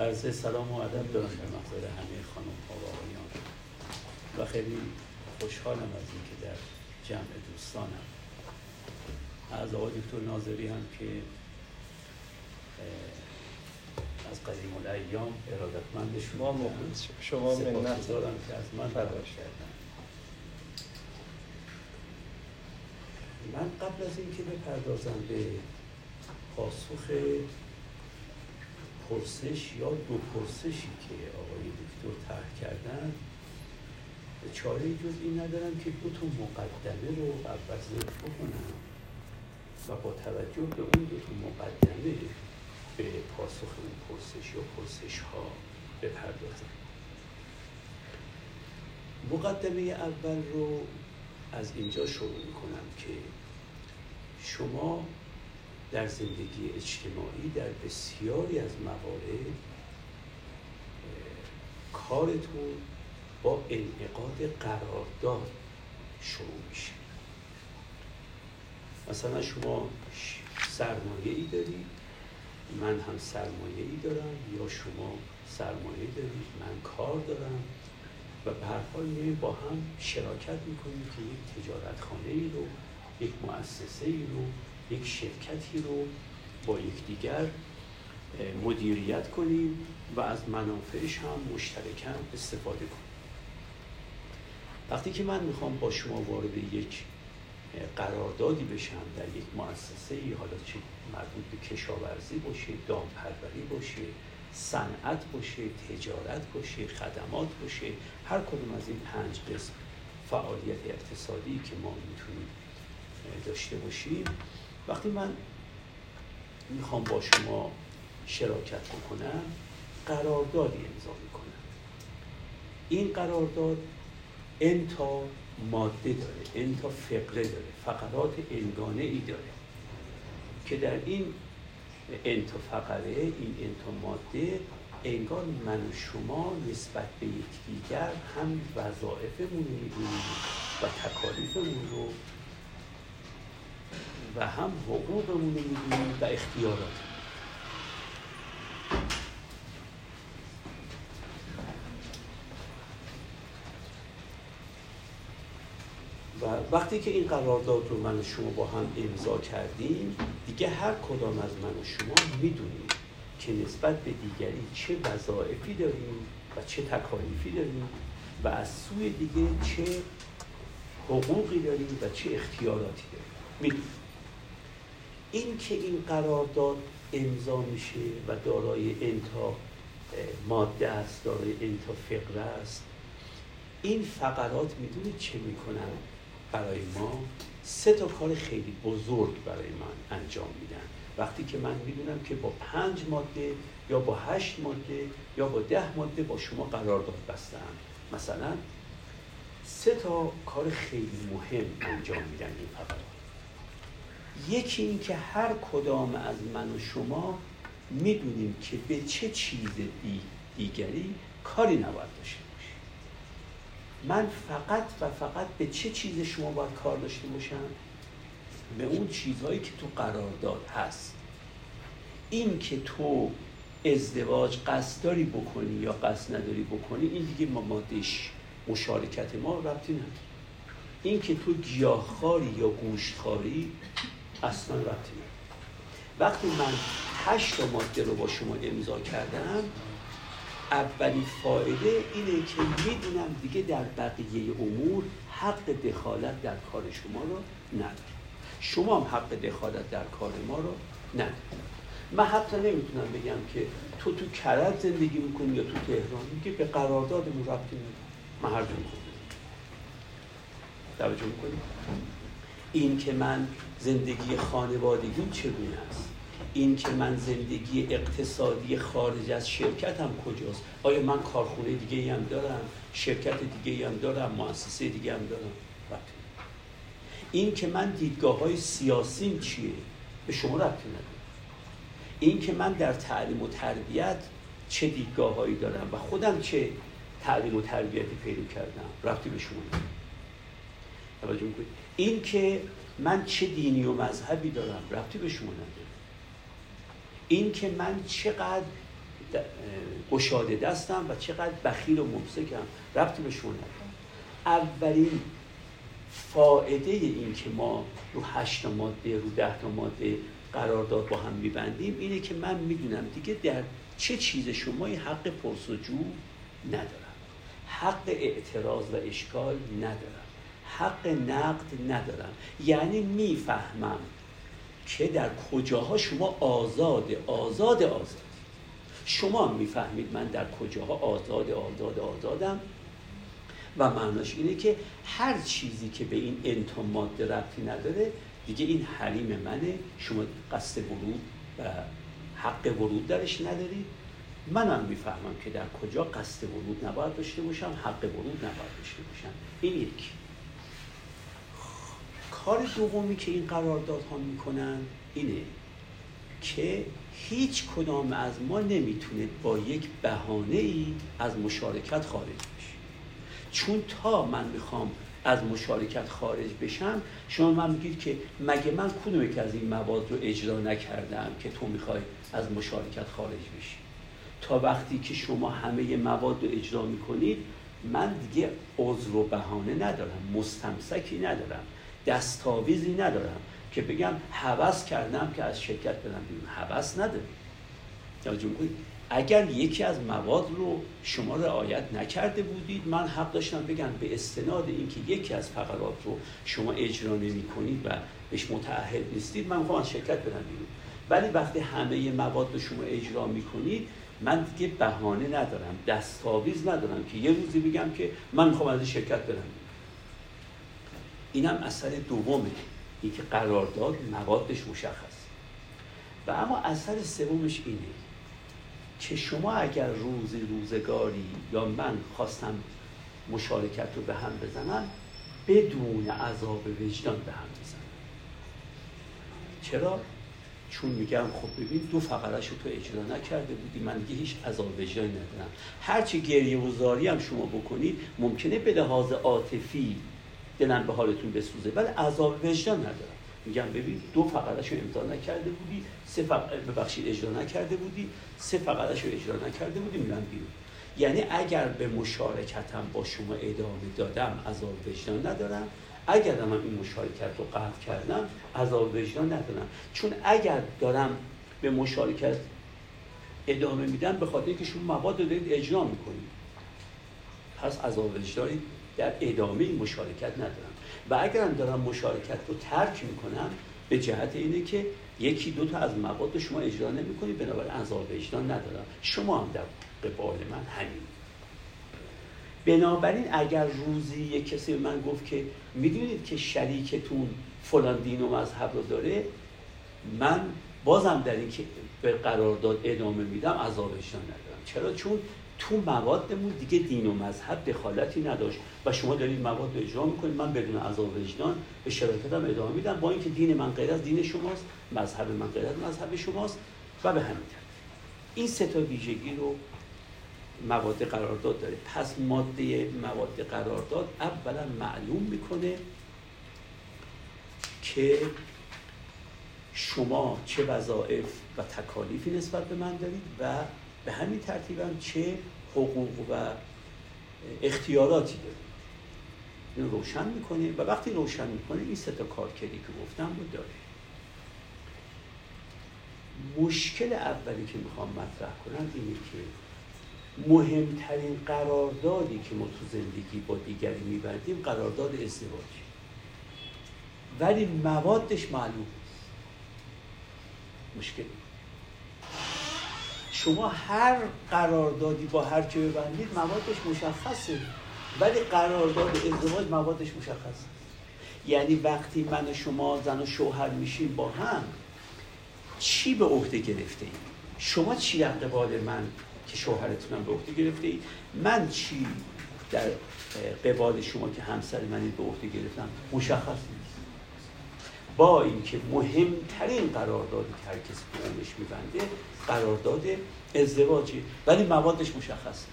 عرض سلام و ادب دارم در محضر همه خانم ها و آقایان. و خیلی خوشحالم از اینکه در جمع دوستانم. از آقای دکتر ناظری هم که از قدیم الایام ارادتمند شما مخلص شما منت دارم که از من دعوت کردن. من قبل از اینکه بپردازم به پاسخ پرسش یا دو پرسشی که آقای دکتر طرح کردن چاره جز این ندارم که دو تا مقدمه رو اول ذکر بکنم و با توجه به اون دو تا مقدمه به پاسخ اون پرسش یا پرسش ها بپردازم. مقدمه اول رو از اینجا شروع می‌کنم که شما در زندگی اجتماعی در بسیاری از موارد کارتون با انعقاد قرارداد شروع میشه. مثلا شما سرمایه ای دارید من هم سرمایه ای دارم یا شما سرمایه دارید من کار دارم و به هر حال با هم شراکت می‌کنیم که یک تجارت خانه ای رو یک مؤسسه ای رو یک شرکتی رو با یکدیگر مدیریت کنیم و از منافعش هم مشترکاً استفاده کنیم. وقتی که من می‌خوام با شما وارد یک قراردادی بشم در یک مؤسسه ای حالا چه مربوط به کشاورزی باشه دامپروری باشه صنعت باشه تجارت باشه خدمات باشه هر کدوم از این پنج قسم فعالیت اقتصادی که ما می‌تونیم داشته باشیم وقتی من می‌خوام با شما شراکت بکنم قراردادی امضا می‌کنم. این قرارداد انتا ماده داره انتا فقره داره فقرات انگانه ای داره که در این انتا فقره این انتا ماده انگار من و شما نسبت به یکدیگر هم وظایفمون رو می‌دونیم و تکالیفمون رو و هم حقوقمون رو می‌دونیم و اختیارات و وقتی که این قرارداد رو من و شما با هم امضا کردیم دیگه هر کدام از من و شما می‌دونیم که نسبت به دیگری چه وظایفی داریم و چه تکالیفی داریم و از سوی دیگه چه حقوقی داریم و چه اختیاراتی داریم. می‌دونیم این که این قرارداد امضا میشه و دارای انتا ماده است دارای انتا فقره است این فقرات می‌دونید چه می‌کنن برای ما؟ سه تا کار خیلی بزرگ برای من انجام میدن. وقتی که من می‌دونم که با پنج ماده یا با هشت ماده یا با ده ماده با شما قرارداد بستم مثلا سه تا کار خیلی مهم انجام میدن این فقرات. یکی این که هر کدام از من و شما می‌دونیم که به چه چیز دیگری کاری نباید داشته باشیم. من فقط و فقط به چه چیز شما باید کار داشته باشم؟ به اون چیزهایی که تو قرارداد هست. این که تو ازدواج قصد داری بکنی یا قصد نداری بکنی این دیگه ما مادش مشارکت ما ربطی نداره. این که تو گیاهخواری یا گوشتخواری اصلا ربطی وقتی من هشت ماده رو با شما امضا کردم اولین فایده اینه که می‌دونم دیگه در بقیه امور حق دخالت در کار شما رو ندارم شما هم حق دخالت در کار ما رو ندارم من حتی نمی‌تونم بگم که تو تو کرد زندگی می‌کنی یا تو تهران میگه به قراردادمون ربطی نداره. من هر جون توجه می‌کنی؟ این که من زندگی خانوادگی چگونه است؟ این که من زندگی اقتصادی خارج از شرکتم کجاست؟ آیا من کارخونه دیگه هم دارم؟ شرکت دیگه هم دارم؟ مؤسسه دیگه هم دارم؟ این که من دیدگاه های سیاسیم چیه؟ به شما ربطی نداره. این که من در تعلیم و تربیت چه دیدگاه هایی دارم و خودم چه تعلیم و تربیتی پیدا کردم؟ ربطی به شما نداره. توجه این که من چه دینی و مذهبی دارم ربطی به شما نداره. این که من چقدر گشاده دستم و چقدر بخیل و ممسکم ربطی به شما اولین فائده این که ما رو هشت ماده رو ده تا ماده قرارداد با هم میبندیم اینه که من می‌دونم دیگه در چه چیز شما حق پرسجو ندارم. حق اعتراض و اشکال ندارم. حق نقد ندارم. یعنی می‌فهمم که در کجاها شما آزاد آزاد آزاد. شما می‌فهمید من در کجاها آزاد آزاد آزادم. و معناش اینه که هر چیزی که به این انتا ماده ربطی نداره دیگه این حریم منه. شما قصد ورود و حق ورود درش ندارید منم می‌فهمم که در کجا قصد ورود نباید داشته باشم حق ورود نباید داشته باشم. این یک کار دومی که این قراردادها می‌کنن اینه که هیچ کدام از ما نمی‌تونه با یک بهانه ای از مشارکت خارج بشه. چون تا من می‌خوام از مشارکت خارج بشم شما من میگید که مگه من کدوم که از این مواد رو اجرا نکردم که تو می‌خوای از مشارکت خارج بشی؟ تا وقتی که شما همه مواد رو اجرا می‌کنید من دیگه عذر و بهانه ندارم مستمسکی ندارم. دستاویزی ندارم که بگم حوض کردم که از شرکت برم بیرون. حوض ندارم. اگر یکی از مواد رو شما رعایت نکرده بودید من حق داشتم بگم به استناد اینکه یکی از فقرات رو شما اجرا نمی کنید و بهش متعهد نیستید من می‌خوام شرکت برم بیرون. ولی وقتی همه مواد رو شما اجرا می کنید من دیگه بهانه ندارم دستاویز ندارم که یه روزی بگم که من می‌خوام از شرکت برم بیرون. اینم اثر دومه. اینکه قرارداد موادش مشخص. و اما اثر سومش اینه که شما اگر روزی روزگاری یا من خواستم مشارکت رو به هم بزنم بدون عذاب وجدان به هم بزنم. چرا؟ چون میگم خب ببین دو فقرش رو تو اجرا نکرده بودی. من دیگه هیچ عذاب وجدانی ندارم. هرچی گریه و زاری هم شما بکنید ممکنه به لحاظ عاطفی دلم به حالتون بسوزه. ولی عذاب وجدان ندارم. میگم ببین دو فقرش رو امضا نکرده بودی سه فقره ببخشید اجرا نکرده بودی سه فقرش رو اجرا نکرده بودی میرم بیرون. یعنی اگر به مشارکتم با شما ادامه دادم عذاب وجدان ندارم. اگر من این مشارکت رو قطع کردم عذاب وجدان ندارم. چون اگر دارم به مشارکت ادامه میدم به خاطر اینکه شما مواد رو دارید اجرا می‌کنید. پس عذاب وجدانی در ادامه مشارکت ندارم. و اگرم دارم مشارکت رو ترک می‌کنم به جهت اینه که یکی دو تا از مواد شما اجرا نمی‌کنید بنابراین عذاب وجدان ندارم. شما هم در قبال من همین. بنابراین اگر روزی یک کسی به من گفت که می‌دونید که شریکتون فلان دین و مذهب رو داره من بازم در این که به قرارداد ادامه میدم عذاب وجدان ندارم. چرا؟ چون تو موادمون دیگه دین و مذهب دخالتی نداشت. و شما دارید مواد رو اجرا می‌کنید. من بدون عذاب وجدان به شراکتم ادامه میدم. با اینکه دین من غیر از دین شماست مذهب من غیر از مذهب شماست و به همین ترتیب این سه تا ویژگی رو مواد قرارداد داره. پس ماده مواد قرارداد اولا معلوم می‌کنه که شما چه وظایف و تکالیفی نسبت به من دارید و به همین ترتیب هم چه حقوق و اختیاراتی داره این روشن می‌کنه و وقتی روشن می‌کنه این سه تا کارکردی که گفتم رو داره مشکل اولی که می‌خوام مطرح کنم اینه که مهمترین قراردادی که ما تو زندگی با دیگری میبندیم قرارداد ازدواجی. ولی موادش معلوم مشکلی شما هر قراردادی با هر که ببندید موادش مشخصه. ولی قرارداد ازدواج موادش مشخصه. یعنی وقتی من و شما زن و شوهر میشیم با هم چی به عهده گرفته اید شما چی در قبال من که شوهرتونم به عهده گرفته اید؟ من چی در قبال شما که همسر منی به عهده گرفتم؟ مشخص نیست. با اینکه مهمترین قراردادی که هر کسی به عمرش میبنده قرارداد ازدواجی ولی موادش مشخص است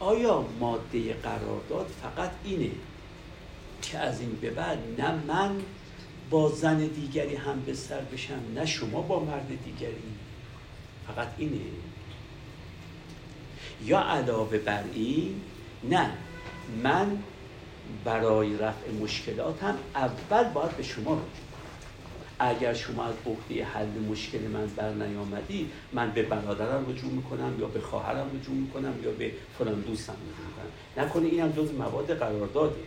آیا ماده قرارداد فقط اینه که از این به بعد نه من با زن دیگری هم به سر بشم نه شما با مرد دیگری؟ فقط اینه. یا علاوه بر این نه من برای رفع مشکلاتم اول باید به شما رو اگر شما از عهده حل مشکل من بر نیامدی من به برادرم رجوع می‌کنم یا به خواهرم رجوع می‌کنم یا به فلان دوستم رجوع می‌کنم. نکنه اینم جز مواد قرارداده.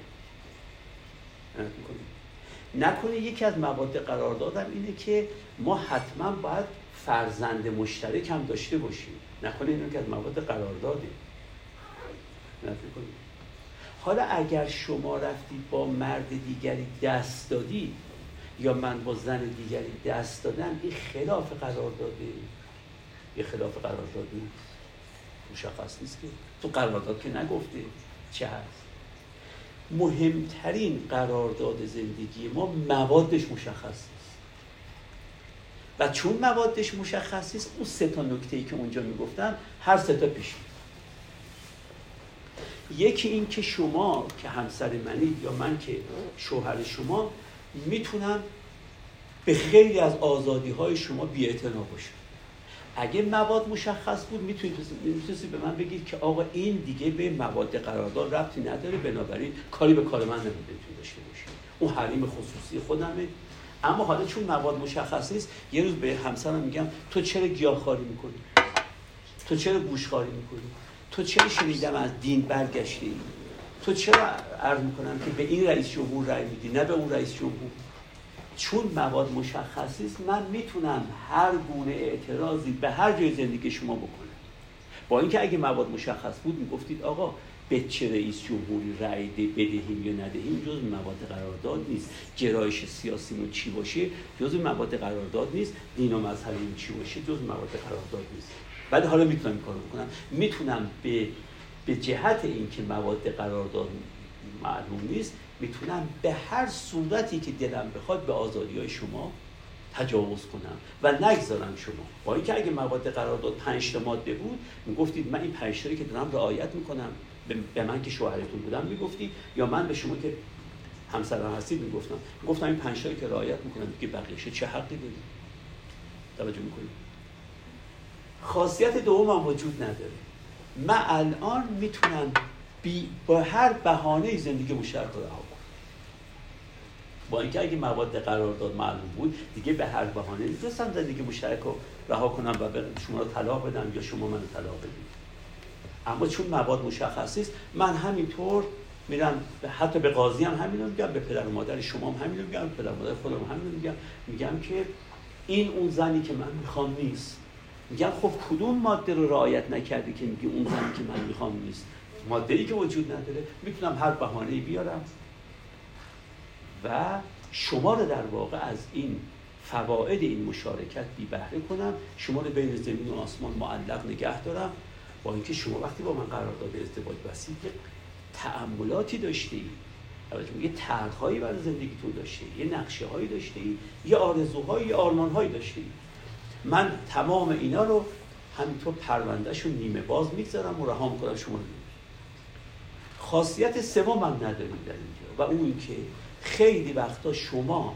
نکنه یکی از مواد قراردادم اینه که ما حتما باید فرزند مشترک هم داشته باشیم. نکنه اینو که از مواد قرارداده. حالا اگر شما رفتید با مرد دیگری دست دادید یا من با زن دیگری دست دادم این خلاف قرار داده. یه خلاف قرار داده. مشخص نیست که. تو قرارداد که نگفته چه هست. مهمترین قرارداد زندگی ما موادش مشخص نیست. و چون موادش مشخص نیست اون سه تا نکته ای که اونجا می‌گفتم هر سه تا پیش یکی این که شما که همسر منید یا من که شوهر شما می‌تونم به خیلی از آزادی های شما بی باشم. اگه مواد مشخص بود می‌تونید به من بگید که آقا این دیگه به مواد قرارداد ربطی نداره بنابراین کاری به کار من نمی‌تونید داشته باشید. اون حریم خصوصی خودمه. اما حالا چون مواد مشخص نیست یه روز به همسرم میگم تو چرا گیاهخواری می‌کنی؟ تو چرا گوشخواری می‌کنی؟ تو چرا شنیدم از دین برگشتی؟ تو چرا عرض می‌کنم که به این رئیس جمهور رأی میدی نه به اون رئیس جمهور؟ چون مواد مشخص است من می‌تونم هر گونه اعتراضی به هر جای زندگی شما بکنم. با اینکه اگه مواد مشخص بود می‌گفتید آقا به چه رئیس جمهوری رأی بدهیم یا ندهیم جز مواد قرارداد نیست. گرایش سیاسیمون چی باشه؟ جز مواد قرارداد نیست. دین و مذهبی چی باشه؟ جز مواد قرارداد نیست. بعد حالا می‌تونم کارو بکنم. می‌تونم به به جهت اینکه مواد قرارداد معلوم نیست می‌تونم به هر صورتی که دلم بخواد به آزادی های شما تجاوز کنم و نگذارم شما. با اینکه اگه مواد قرارداد پنج تا ماده بود می‌گفتید من این پنج که دارم رعایت می‌کنم. به من که شوهرتون بودم می‌گفتی یا من به شما که همسرم هستید می‌گفتم. گفتم این پنج که رعایت می‌کنم دیگه بقیه‌اش چه حقی دارید توجه می‌کنید خاصیت دوم هم وجود نداره. من الان می‌تونم بی با هر بهانه زندگی مشترک رو رها کنم. با اینکه اگه مواد قرارداد معلوم بود دیگه به هر بهانه می‌تونستم زندگی مشترک رو رها کنم و شما رو طلاق بدم یا شما منو طلاق بدید. اما چون مواد مشخص است من همینطور میرم حتی به قاضی هم همین رو میگم به پدر و مادر شما هم همین رو میگم پدر و مادر خودم همین رو میگم. میگم که این اون زنی که من می‌خوام نیست. میگم خب کدوم ماده رو رعایت نکردی که میگی اون زنی که من می‌خوام نیست؟ ماده ای که وجود نداره. می‌تونم هر بهانه بیارم. و شما رو در واقع از این فواید این مشارکت بی بهره کنم. شما رو بین زمین و آسمان معلق نگه دارم. با اینکه شما وقتی با من قرارداد ازدواج بستید یه تعملاتی داشته ای یه طرحهایی برای زندگیتون داشته یه نقشه هایی داشته ای یه آرزوهایی یه آرمانهایی داشته ای من تمام اینا رو همینطور پروندهش نیمه باز می‌گذارم و رها می‌کنم. شما رو خاصیت سوم هم نداریم در اینجا. و اون اینکه خیلی وقتا شما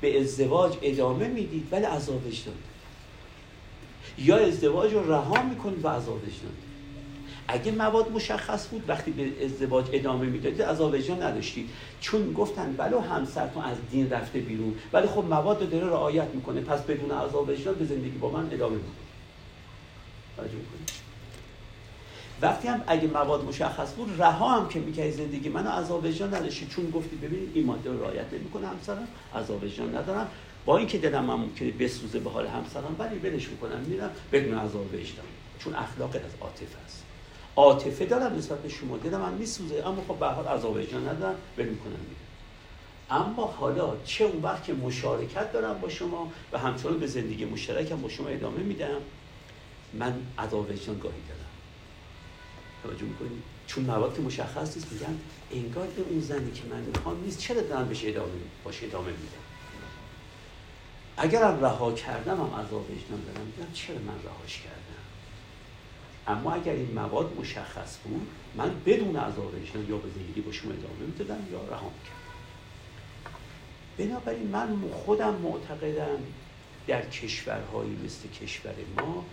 به ازدواج ادامه می‌دید ولی عذاب وجدان یا ازدواج رو رها می‌کنید و عذاب وجدان اگه مواد مشخص بود وقتی به ازدواج ادامه می‌دادید عذاب وجدان نداشتید چون گفتن بله همسرتون از دین رفته بیرون ولی خب مواد رو داره رعایت می‌کنه. پس بدون عذاب وجدان به زندگی با من ادامه می‌کنه وقتی هم اگه مواد مشخص بود رها هم که می‌کنی زندگی منو عذاب وجدان نداشتی. چون گفتی ببین این ماده رو رعایت نمی‌کنه همسرم عذاب وجدان ندارم. با اینکه دلم هم ممکنه بسوزه به حال همسرم ولی ولش می‌کنم میرم بدون عذاب وجدان چون اخلاق از عاطفه است. عاطفه دارم نسبت به شما دلم هم میسوزه. اما خب به حال عذاب وجدان ندارم ول می‌کنم اما حالا چه اون وقت که مشارکت دارم با شما و همچنان به زندگی مشترکم با شما ادامه میدم من عذاب وجدان گاهی دارم. توجه می‌کنید چون مواد مشخص نیست میگن انگار به اون زنی که من می‌خوام نیست. چرا دارم بهش ادامه باش ادامه میدم؟ اگرم رها کردم هم عذاب وجدان دارم میگم چرا من رهاش کردم؟ اما اگر این مواد مشخص بود من بدون عذاب وجدان یا به زندگی با شما ادامه می‌دادم یا رها می‌کردم. بنابراین من خودم معتقدم در کشورهایی مثل کشور ما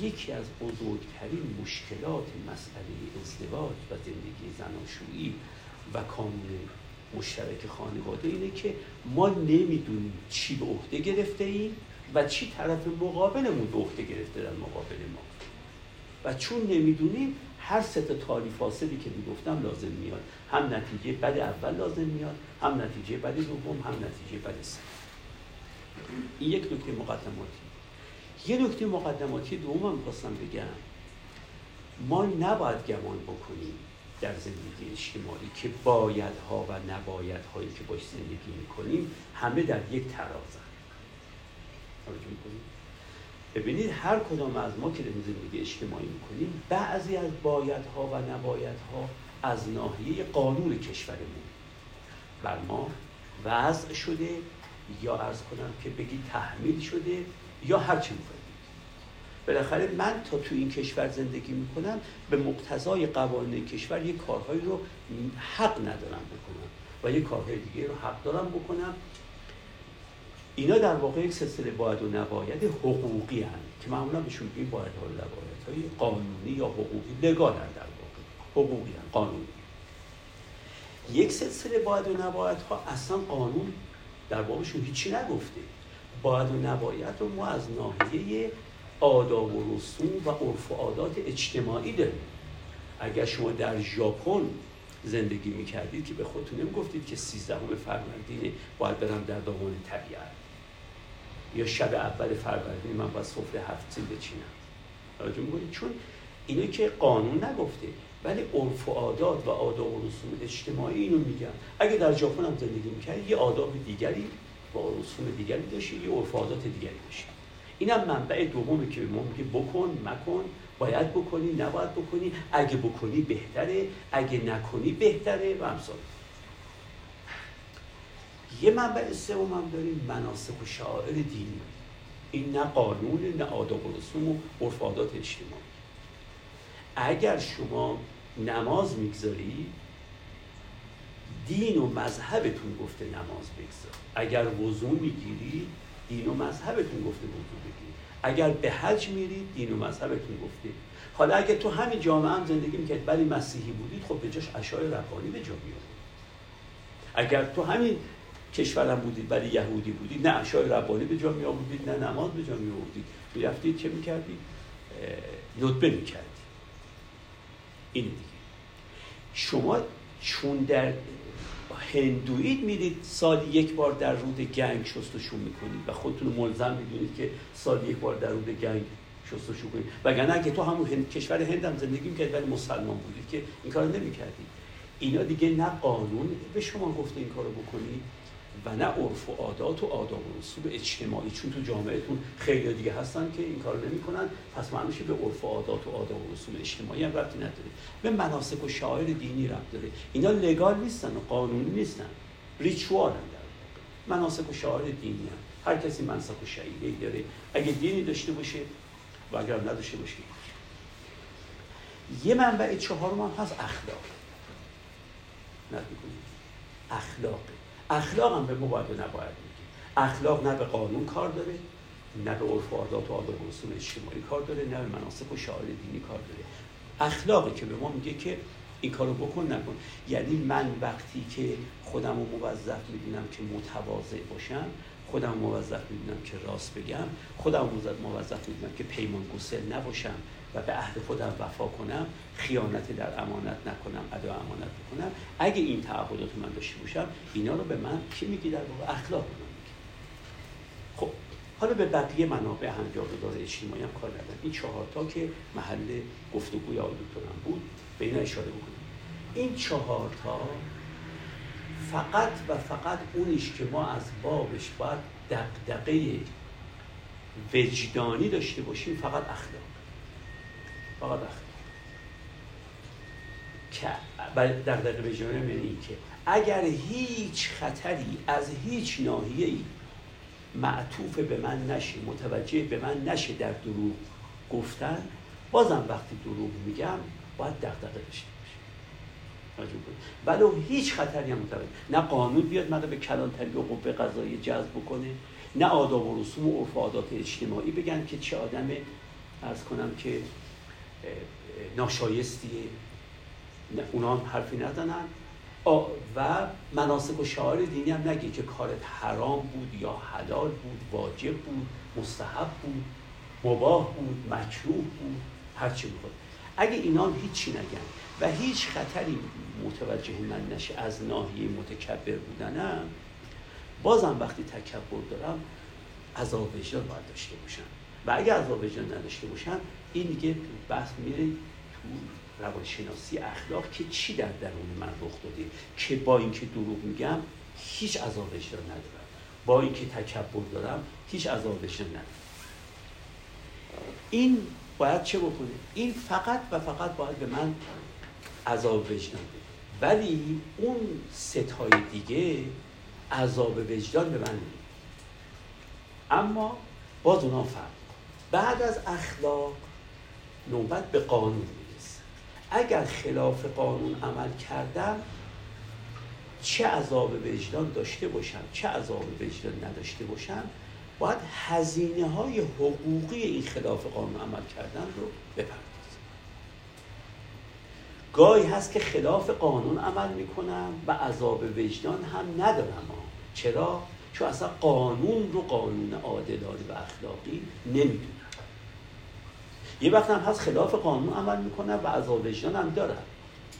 یکی از بزرگترین مشکلات مسئله ازدواج و زندگی زناشویی و کانون مشترک خانواده اینه که ما نمی‌دونیم چی به عهده گرفته ایم و چی طرف مقابلمون به عهده گرفته در مقابل ما. و چون نمی‌دونیم هر سه تاری فاصلی که می‌گفتم لازم میاد. هم نتیجه بد اول لازم میاد هم نتیجه بد دوم هم نتیجه بد سه. این یک نکته مقدماتی. یه نکته مقدماتی دوم هم خواستم بگم. ما نباید گمان بکنیم در زندگی اجتماعی که بایدها و نبایدهایی که باش زندگی می‌کنیم همه در یک ترازن ببینید هر کدام از ما که در زندگی اجتماعی می‌کنیم بعضی از بایدها و نبایدها از ناحیه قانون کشورمون. بر ما وضع شده یا ارز کنم که بگی تحمیل شده یا هر چی بالاخره من تا تو این کشور زندگی می‌کنم به مقتضای قوانین کشور یه کارهایی رو حق ندارم بکنم و یه کارهای دیگه رو حق دارم بکنم. اینا در واقع یک سلسله باید و نباید حقوقی هن که معمولا بهشون میگیم باید و نباید های قانونی یا حقوقی. لگال در واقع. حقوقی هن قانونی. یک سلسله باید و نباید ها اصلا قانون در واقعشون هیچی نگفته. باید و نباید رو ما از ناحیه آداب و رسوم و عرف و عادات اجتماعی داریم. اگر شما در ژاپن زندگی می‌کردید که به خودتون نمی‌گفتید که سیزدهم فروردین باید برم در دامان طبیعت. یا شب اول فروردین من باید سفره هفت سیل بچینم توجه می‌کنید چون اینه که قانون نگفته ولی عرف و عادات و آداب و رسوم اجتماعی اینو میگن. اگه در ژاپن هم زندگی می‌کردید یه آداب دیگری با رسوم دیگری داشتید یه عرف و عادات دیگری داشتید اینم منبع دومی که ما بکن مکن. باید بکنی نباید بکنی. اگه بکنی بهتره اگه نکنی بهتره و امثال یه منبع سوم هم داریم مناسک و شعائر دینی. این نه قانون نه آداب و رسوم و عرف عادات اجتماعی. اگر شما نماز می‌گذاری دین و مذهبتون گفته نماز بگذار. اگر وضوع می‌گیری دین و مذهبتون گفته وضوع بگیری. اگر به حج میرید دین و مذهبتون گفته. حالا اگر تو همین جامعه هم زندگی می‌کرد ولی مسیحی بودید خب به جاش اشای ربانی به جا اگر تو همین کشورم بودید ولی یهودی بودید. نه اشای ربانی به جا می آوردید نه نماز به جا می آوردید می‌رفتید چه می‌کردید؟ ندبه می‌کردید. این دیگه. شما چون در هندوید میرید سال یک بار در رود گنگ شستشو می‌کنید و خودتون ملزم می‌دونید که سال یک بار در رود گنگ شستشو کنید. وگرنه اگه تو همون هند، کشور هند هم زندگی می‌کرد ولی مسلمان بودید که این کار نمی‌کردید اینا دیگه نه قانون به شما گفته این کارو بکنید و نه عرف و عادات و آداب و رسوم اجتماعی. چون تو جامعهتون خیلی دیگه هستن که این کار نمی‌کنن پس معنیش به عرف و عادات و آداب و رسوم اجتماعی هم ربطی نداره. به مناسک و شاعر دینی ربط داره. اینا لگال نیستن و قانونی نیستن. ریچوال هم در مناسک و شاعر دینی هم. هر کسی مناسک و داره. اگه دینی داشته باشه و اگر نداشته باشه. یه منبع چهارم هم هست اخلاق. اخلاق. اخلاق هم به ما باید نباید میگه اخلاق نه به قانون کار داره نه به عرف و عادات و آداب و رسوم اجتماعی کار داره نه به مناسب و شعائر دینی کار داره. اخلاقی که به ما میگه که این کارو بکن نکن. یعنی من وقتی که خودم رو موظف می‌دونم که متواضع باشم خودم موظف می‌دونم که راست بگم خودم موظف می‌دونم که پیمان گسل نباشم. و به عهد خودم وفا کنم خیانت در امانت نکنم ادا امانت بکنم. اگه این تعهدات من داشته باشم اینا رو به من کی میگی در واقع؟ اخلاق من خب حالا به بقیه منابع هم جاگزار اجتماعی هم کار ندارم. این چهار تا که محل گفتگوی آقای دکترم بود به اینا اشاره بکنم. این چهار تا فقط و فقط اونیش که ما از بابش باید دقدقه وجدانی داشته باشیم فقط اخلاق. فقط که در دقیقه به این که اگر هیچ خطری از هیچ ناحیه ای معطوف به من نشه متوجه به من نشه در دروغ گفتن بازم وقتی دروغ میگم باید دقدقه داشته باشه ولو هیچ خطری هم متوجه نه قانون بیاد منو به کلانتری و قوه قضایی جذب بکنه نه آداب و رسوم و عرف عادات اجتماعی بگن که چه آدم ارز کنم که ناشایستیه اونا هم حرفی نزنن. و مناسک و شعار دینی هم نگه که کارت حرام بود یا حلال بود واجب بود مستحب بود مباه بود مکروه بود هرچی بود اگه اینا هم هیچی نگن و هیچ خطری متوجه من نشه از ناحیه متکبر بودنم بازم وقتی تکبر دارم عذاب وجدان باید داشته باشم. و اگر عذاب وجدان نداشته باشم این دیگه بحث میره تو روانشناسی اخلاق که چی در درون من رخ داده؟ که با اینکه دروغ میگم هیچ عذاب وجدان ندارم. با اینکه تکبر دارم هیچ عذاب وجدان ندارم. این باید چه بکنه؟ این فقط و فقط باید به من عذاب وجدان بده. ولی اون ستای دیگه عذاب وجدان به من نید. اما باز اونا فرق بعد از اخلاق نوبت به قانون اگر خلاف قانون عمل کردم چه عذاب وجدان داشته باشم چه عذاب وجدان نداشته باشم باید هزینه های حقوقی این خلاف قانون عمل کردن رو بپردازم. گاهی هست که خلاف قانون عمل می‌کنم و عذاب وجدان هم ندارم. چرا؟ چون اصلا قانون رو قانون عادلانه و اخلاقی نمی‌دونم یه وقت هم هست خلاف قانون عمل می‌کنم و عذاب وجدان هم دارم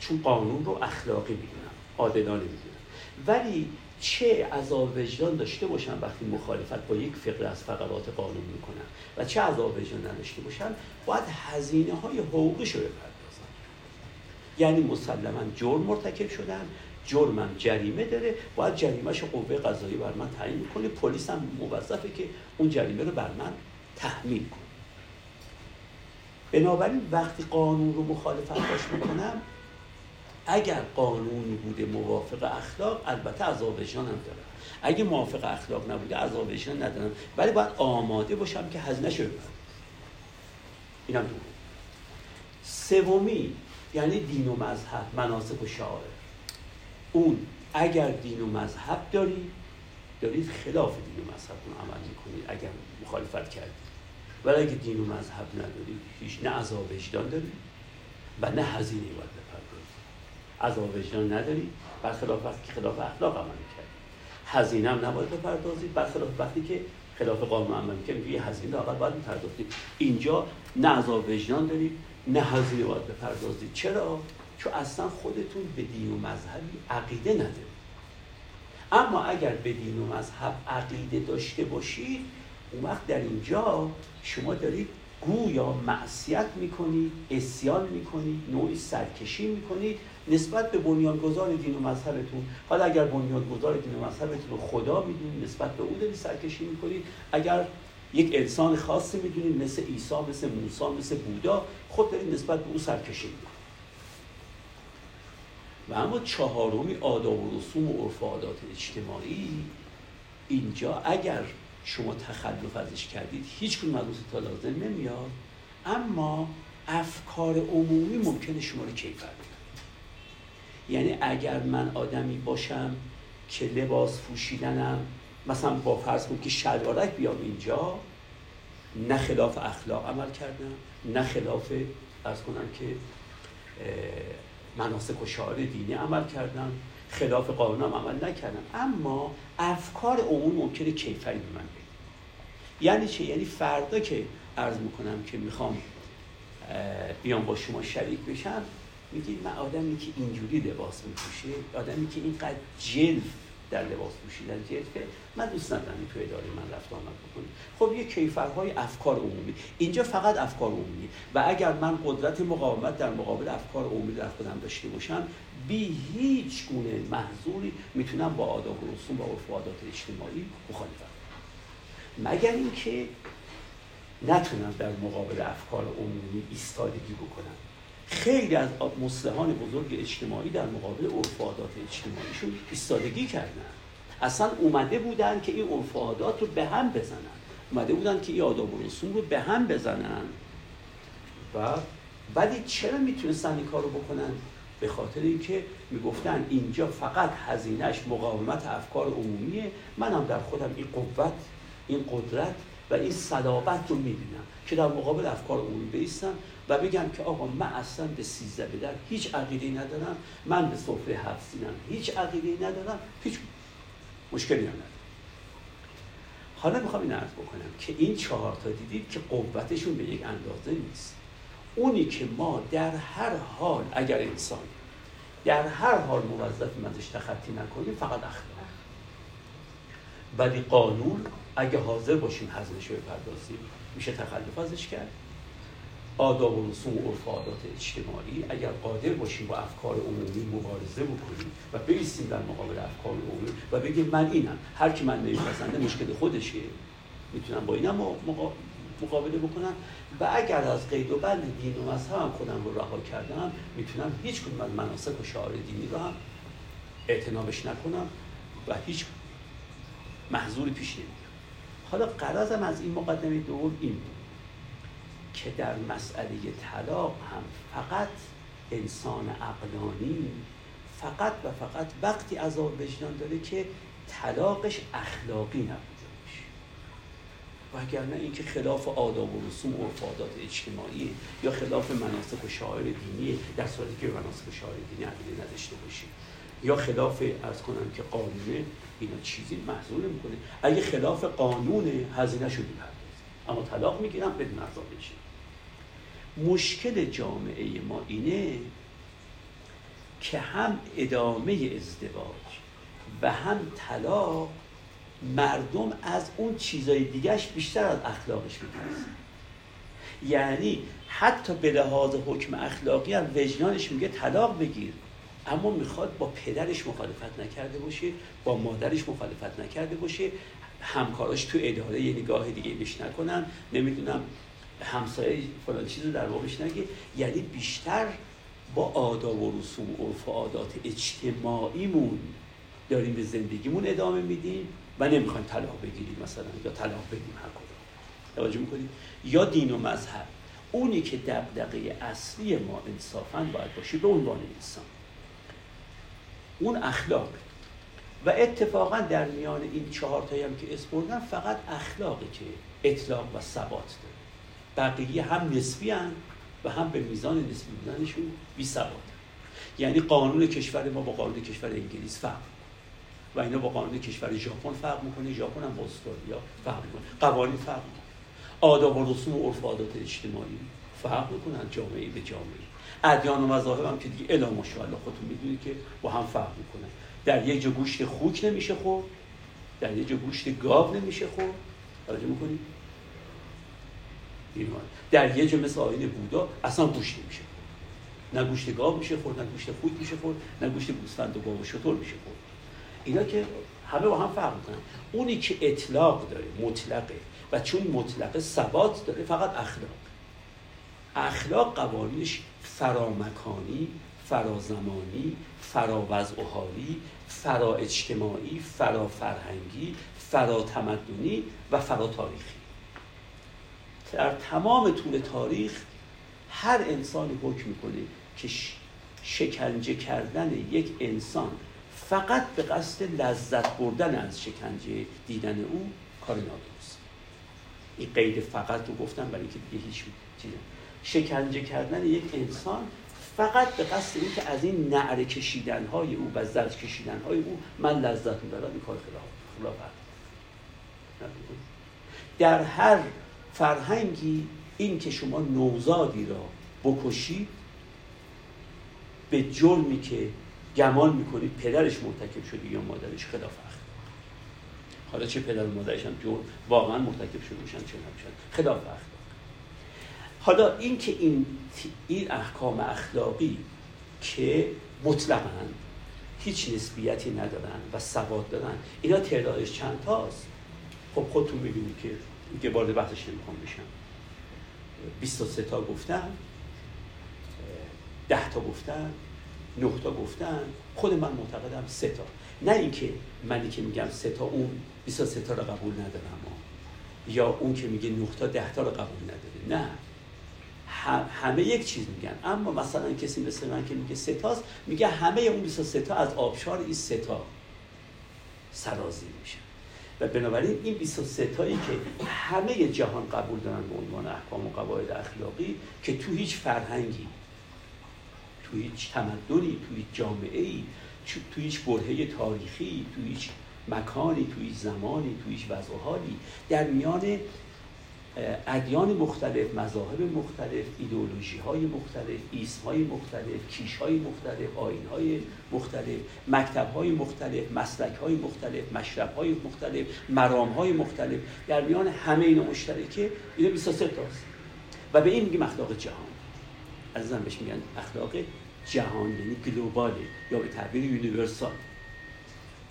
چون قانون رو اخلاقی می‌دونم عادلانه می‌دونم. ولی چه عذاب وجدان داشته باشم وقتی مخالفت با یک فقره از فقرات قانون می‌کنم و چه عذاب وجدان نداشته باشم باید هزینه های حقوقش رو بپردازم یعنی مسلما جرم مرتکب شدن جرمم جریمه داره باید جریمهش قوه قضایی بر من تعیین می‌کنه پلیس هم موظفه که اون جریمه رو بر من تحمیل کنه. بنابراین وقتی قانون رو مخالفت باش می‌کنم اگر قانونی بوده موافق اخلاق البته عذاب وجدان هم دارم. اگه موافق اخلاق نبوده عذاب وجدان ندارم. ولی باید آماده باشم که هزینه شده اینم دوم سومی یعنی دین و مذهب مناسک و شعائر اون اگر دین و مذهب داری دارید خلاف دین و مذهب عمل می‌کنید اگر مخالفت کردید. ولی اگه دین و مذهب نداری هیچ نه عذاب وجدان داری و نه هزینه باید بپردازی. عذاب وجدان نداری برخلاف وقتی که خلاف اخلاق عمل کرد هزینه هم نباید بپردازی برخلاف وقتی که خلاف قانون عمل کرد یه هزینه آقا باید بپردازی اینجا نه عذاب وجدان داری نه هزینه باید بپردازی. چرا؟ چون اصلا خودتون به دین و مذهبی عقیده نداری اما اگر به دین و مذهب عقیده داشته باشید اون وقت در اینجا شما دارید گویا معصیت می‌کنید اسیان می‌کنید نوعی سرکشی می‌کنید نسبت به بنیانگذار دین و مذهبتون. حالا اگر بنیانگذار دین و مذهبتون رو خدا می‌دونید نسبت به او دارید سرکشی می‌کنید اگر یک انسان خاصی می‌دونید مثل عیسی مثل موسی مثل بودا خود دارید نسبت به او سرکشی می‌کنید و اما چهارمی آداب و رسوم و عرف عادات اجتماعی اینجا اگر شما تخلف ازش کردید. هیچ کنون از تا لازم نمیاد. اما افکار عمومی ممکنه شما رو کیفر یعنی اگر من آدمی باشم که لباس پوشیدنم مثلا با فرض کنم که شلوارک بیام اینجا نه خلاف اخلاق عمل کردم نه خلاف ارز کنم که مناسک و شعار دینی عمل کردم. خلاف قانونم عمل نکردم اما افکار عموم ممکنه کیفری به من بگید یعنی چه؟ یعنی فردا که عرض می‌کنم که می‌خوام بیام با شما شریک بشم میگید من آدمی که اینجوری لباس میپوشه آدمی که اینقدر جلف در لباس پوشیدن جلفه من دوست ندارم تو اداره من رفت آمد بکنی خب یه کیفرهای افکار عمومی. اینجا فقط افکار عمومی. و اگر من قدرت مقاومت در مقابل افکار عمومی در خودم داشته باشم بی هیچ گونه محضوری می‌تونم با آداب و رسوم و عرف عادات اجتماعی مخالفت مگر اینکه نتونم در مقابل افکار عمومی ایستادگی بکنم. خیلی از مصلحان بزرگ اجتماعی در مقابل عرف عادات اجتماعیشون ایستادگی کردن. اصلا اومده بودن که این عرف رو به هم بزنن. اومده بودن که این آداب و رسوم رو به هم بزنن. و ولی چرا می‌تونستن این کار رو بکنن؟ به خاطر اینکه می‌گفتن اینجا فقط هزینهش مقاومت افکار عمومیه. منم در خودم این قوت این قدرت و این صلابت رو می‌دونم که در مقابل افکار عمومی بیستم و بگم که آقا من اصلا به سیزده به در هیچ عقیده ندارم من به سفره هفت هیچ عقیده ندارم هیچ مشکلی هم ندارم. حالا می‌خوام این عرض بکنم که این چهار تا دیدید که قوتشون به یک اندازه نیست. اونی که ما در هر حال اگر انسان در هر حال موظفیم ازش تخطی نکنیم فقط اخلاق. ولی قانون اگه حاضر باشیم حضرش رو بپردازیم میشه تخلف ازش کرد. آداب و رسوم و عرف عادات اجتماعی اگر قادر باشیم با افکار عمومی مبارزه بکنیم و بیستیم در مقابل افکار عمومی و بگیم من اینم هر کی من نمیپسنده مشکل خودشه. می‌تونم با اینم مقابله بکنم. و اگر از قید و بند دین و مذهبم خودم رو رها کردم می‌تونم هیچ کنم از مناسک و شعار دینی رو هم اعتنابش نکنم و هیچ محضوری پیش نمیاد حالا قرازم از این مقدمه دوم این که در مسئله طلاق هم فقط انسان عقلانی فقط و فقط وقتی عذاب وجدان داره که طلاقش اخلاقی نبوده باشه وگرنه اینکه خلاف آداب و رسوم و عادات اجتماعی یا خلاف مناسک و شاعر دینی در صورتی که مناسک و شاعر دینی نداشته باشیم یا خلاف ارز کنم که قانونه اینا چیزی محضور می‌کنه. اگه خلاف قانون هزینه شدی اما طلاق می‌گیرم بدون عذاب بشه مشکل جامعه ما اینه که هم ادامه ازدواج و هم طلاق مردم از اون چیزای دیگهش بیشتر از اخلاقش می‌دونست یعنی حتی به لحاظ حکم اخلاقی هم وجدانش میگه طلاق بگیر. اما می‌خواد با پدرش مخالفت نکرده باشه با مادرش مخالفت نکرده باشه. همکاراش تو اداره یه نگاه دیگه بش نکنن. نمی‌دونم همسایه فلان چیز رو در واقعش نگه. یعنی بیشتر با آداب و رسوم و عرف و عادات اجتماعیمون داریم به زندگیمون ادامه میدیم و نمی‌خوایم طلاق بگیریم مثلا یا طلاق بگیریم هر کدوم. توجه می‌کنیم یا دین و مذهب. اونی که دقدقه اصلی ما انصافا باید باشه به عنوان انسان. اون اخلاق و اتفاقا در میان این چهار تایی هم که اسم فقط اخلاقی که اطلاق و ثبات داره. بقیه هم نسبی هم و هم به میزان نسبی بودنشون بی ثبات. یعنی قانون کشور ما با قانون کشور انگلیس فرق و اینا با قانون کشور ژاپن فرق می‌کنه. ژاپن هم با استرالیا فرق می‌کنه. قوانین فرق می‌کنه. آداب و رسوم و عرف عادات اجتماعی فرق می‌کنن. جامعه به جامعه. ادیان و مذاهب هم که دیگه الا ماشاءالله خودتون می‌دونید که با هم فرق می‌کنن در یک جا گوشت خوک نمیشه خورد در یک جا گوشت گاو نمیشه خورد. توجه می‌کنید در یه جا مثل آین بودا اصلا گوشت نمیشه نه گوشت گاو میشه خورد نه گوشت خوک میشه خورد نه گوشت گوسفند و گاو و شطور میشه خورد. اینا که همه با هم فرق می‌کنن. اونی که اطلاق داره مطلقه و چون مطلقه ثبات داره فقط اخلاق. اخلاق قوانینش فرامکانی فرازمانی حالی فرا اجتماعی فرا فرهنگی فرا تمدنی و فرا تاریخی در تمام طول تاریخ هر انسانی حکم می‌کنه که شکنجه کردن یک انسان فقط به قصد لذت بردن از شکنجه دیدن او کار نادرست. این قید فقط رو گفتم برای اینکه دیگه هیچ چیز شکنجه کردن یک انسان فقط به قصد این که از این نعره کشیدن های او و زرد کشیدن های او من لذت می‌برم این کار خلاف در هر فرهنگی این که شما نوزادی را بکشید به جرمی که گمان می‌کنید پدرش مرتکب شده یا مادرش خلاف اخلاق. حالا چه پدر و مادرش هم جرم واقعا مرتکب شده باشن چه نباشن خلاف اخلاق. حالا این که این این احکام اخلاقی که مطلقا هیچ نسبیتی ندارن و ثبات دارن اینا تعدادش چند تاست؟ خب خودتون می‌بینید که دیگه وارد بحثش نمی‌خوام بشم. 23 تا گفتن 10 تا گفتن 9 تا گفتن. خود من معتقدم سه تا. نه اینکه منی که میگم سه تا اون 23 تا رو قبول ندارم. یا اون که میگه 9 تا 10 تا رو قبول نداره. نه. همه یک چیز میگن. اما مثلا کسی مثل من که میگه ستاست میگه همه اون 23 تا از آبشار این ستا سرازی میشن. و بنابراین این 23 تایی که همه جهان قبول دارن به عنوان احکام و قواعد اخلاقی که تو هیچ فرهنگی تو هیچ تمدنی تو هیچ جامعه ای تو هیچ برهه تاریخی تو هیچ مکانی تو هیچ زمانی تو هیچ وضع در میان ادیان مختلف مذاهب مختلف ایدئولوژی های مختلف ایسم های مختلف کیش های مختلف آین های مختلف مکتب های مختلف مسلک های مختلف مشرب های مختلف مرام های مختلف. در میان همه اینا مشترکه اینا 23 تاست و به این میگیم اخلاق جهان. از بهش میگن اخلاق جهان یعنی گلوباله یا به تعبیر یونیورسال.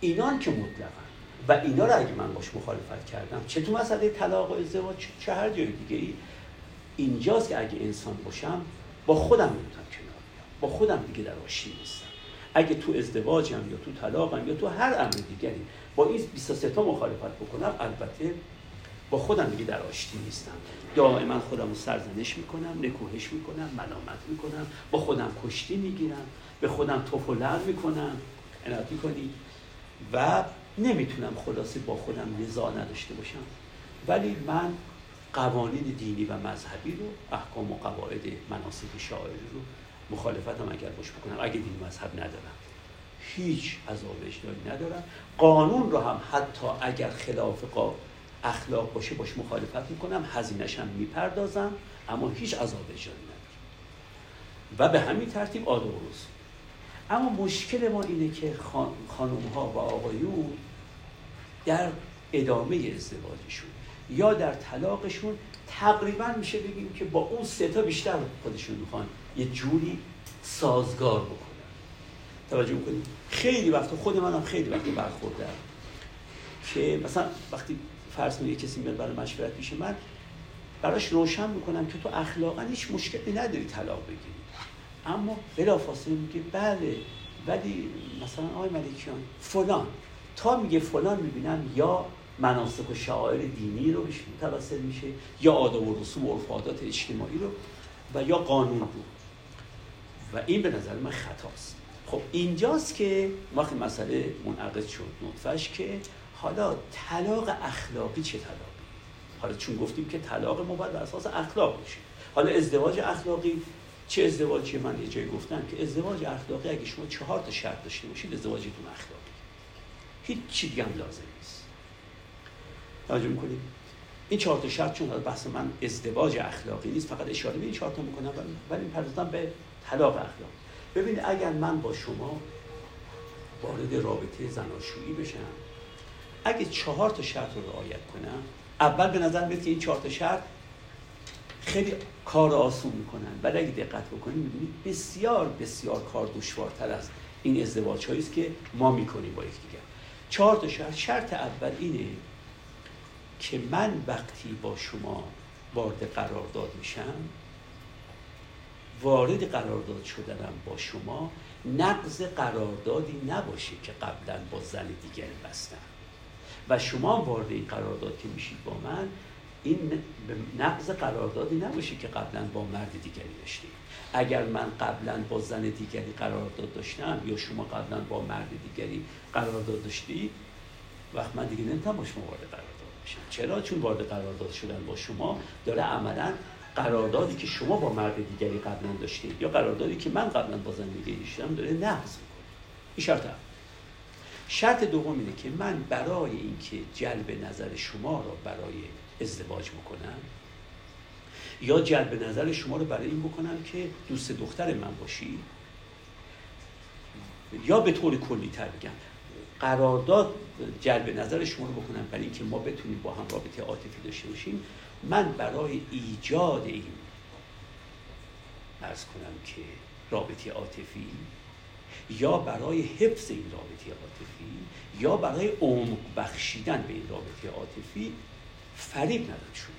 اینان که مطلقا و اینا رو اگه من باش مخالفت کردم چه تو مسئله طلاق و ازدواج چه هر جای دیگه ای اینجاست که اگه انسان باشم با خودم نمی‌تونم کنار. بیام با خودم دیگه در آشتی نیستم. اگه تو ازدواجم یا تو طلاقم یا تو هر امر دیگری با این 23 تا مخالفت بکنم البته با خودم دیگه در آشتی نیستم. دائما خودم رو سرزنش می‌کنم نکوهش می‌کنم ملامت می‌کنم با خودم کشتی می‌گیرم به خودم توف و می‌کنم. عنایت می‌کنی و نمی‌تونم خلاصه با خودم نزاع نداشته باشم. ولی من قوانین دینی و مذهبی رو احکام و قواعد مناسک شاعری رو مخالفتم اگر باش بکنم. اگه دین مذهب ندارم. هیچ اجتماعی ندارم. قانون رو هم حتی اگر خلاف اخلاق باشه باش مخالفت می‌کنم هزینهش هم می‌پردازم اما هیچ عذاب اجتماعی ندارم. و به همین ترتیب و اما مشکل ما اینه که خانوم ها و آقایون در ادامه ازدواجشون یا در طلاقشون تقریبا میشه بگیم که با اون سه تا بیشتر خودشون می‌خوان یه جوری سازگار بکنن. توجه می‌کنید خیلی وقت خود منم خیلی وقت برخوردم که مثلا وقتی فرض کنید کسی میاد برای مشورت پیش من براش روشن می‌کنم که تو اخلاقا هیچ مشکلی نداری طلاق بگیری. اما بلافاصله میگه بله ولی مثلا آقای ملکیان فلان. تا میگه فلان می‌بینم یا مناسک و شعائر دینی رو بهش متوسل میشه یا آداب و رسوم و عرف اجتماعی رو و یا قانون رو. و این به نظر من خطاست. خب اینجاست که وقتی مسئله منعقد شد نطفش که حالا طلاق اخلاقی چه طلاقی؟ حالا چون گفتیم که طلاق ما باید اساس اخلاق باشه حالا ازدواج اخلاقی چه ازدواجی من یه جایی گفتم که ازدواج اخلاقی اگه شما چهار تا شرط داشته باشید ازدواجتون اخلاقی. هیچ چی دیگه هم لازم نیست. توجه می‌کنید؟ این چهار تا شرط چون بحث من ازدواج اخلاقی نیست فقط اشاره به این چهار تا می‌کنم ولی پردازم به طلاق اخلاق ببینید اگر من با شما وارد رابطه زناشویی بشم اگه چهار تا شرط رو رعایت کنم اول به نظر میاد که این چهار تا شرط خیلی کار آسون می‌کنن. ولی اگه دقت بکنید می‌بینید بسیار بسیار کار دشوارتر از این ازدواج است که ما می‌کنیم با یکدیگر. چهار تا شرط. شرط اول اینه که من وقتی با شما وارد قرارداد میشم وارد قرارداد شدنم با شما نقض قراردادی نباشه که قبلا با زن دیگری بستم. و شما وارد این قرارداد که میشید با من این نقض قراردادی نباشه که قبلا با مرد دیگری داشتیم اگر من قبلا با زن دیگری قرارداد داشتم یا شما قبلا با مرد دیگری قرارداد داشتی وقت من دیگه نمی‌تونم با شما وارد قرارداد بشم. چرا؟ چون وارد قرارداد شدن با شما داره عملا قراردادی که شما با مرد دیگری قبلا داشتید یا قراردادی که من قبلا با زن دیگری داشتم داره نقض می‌کنه. این شرط شرط دوم اینه که من برای اینکه جلب نظر شما را برای ازدواج بکنم. یا جلب نظر شما رو برای این بکنم که دوست دختر من باشی. یا به طور کلی تر بگم قرارداد جلب نظر شما رو بکنم برای اینکه ما بتونیم با هم رابطه عاطفی داشته باشیم. من برای ایجاد این ارز کنم که رابطه عاطفی یا برای حفظ این رابطه عاطفی یا برای عمق بخشیدن به این رابطه عاطفی فریب نداد شما.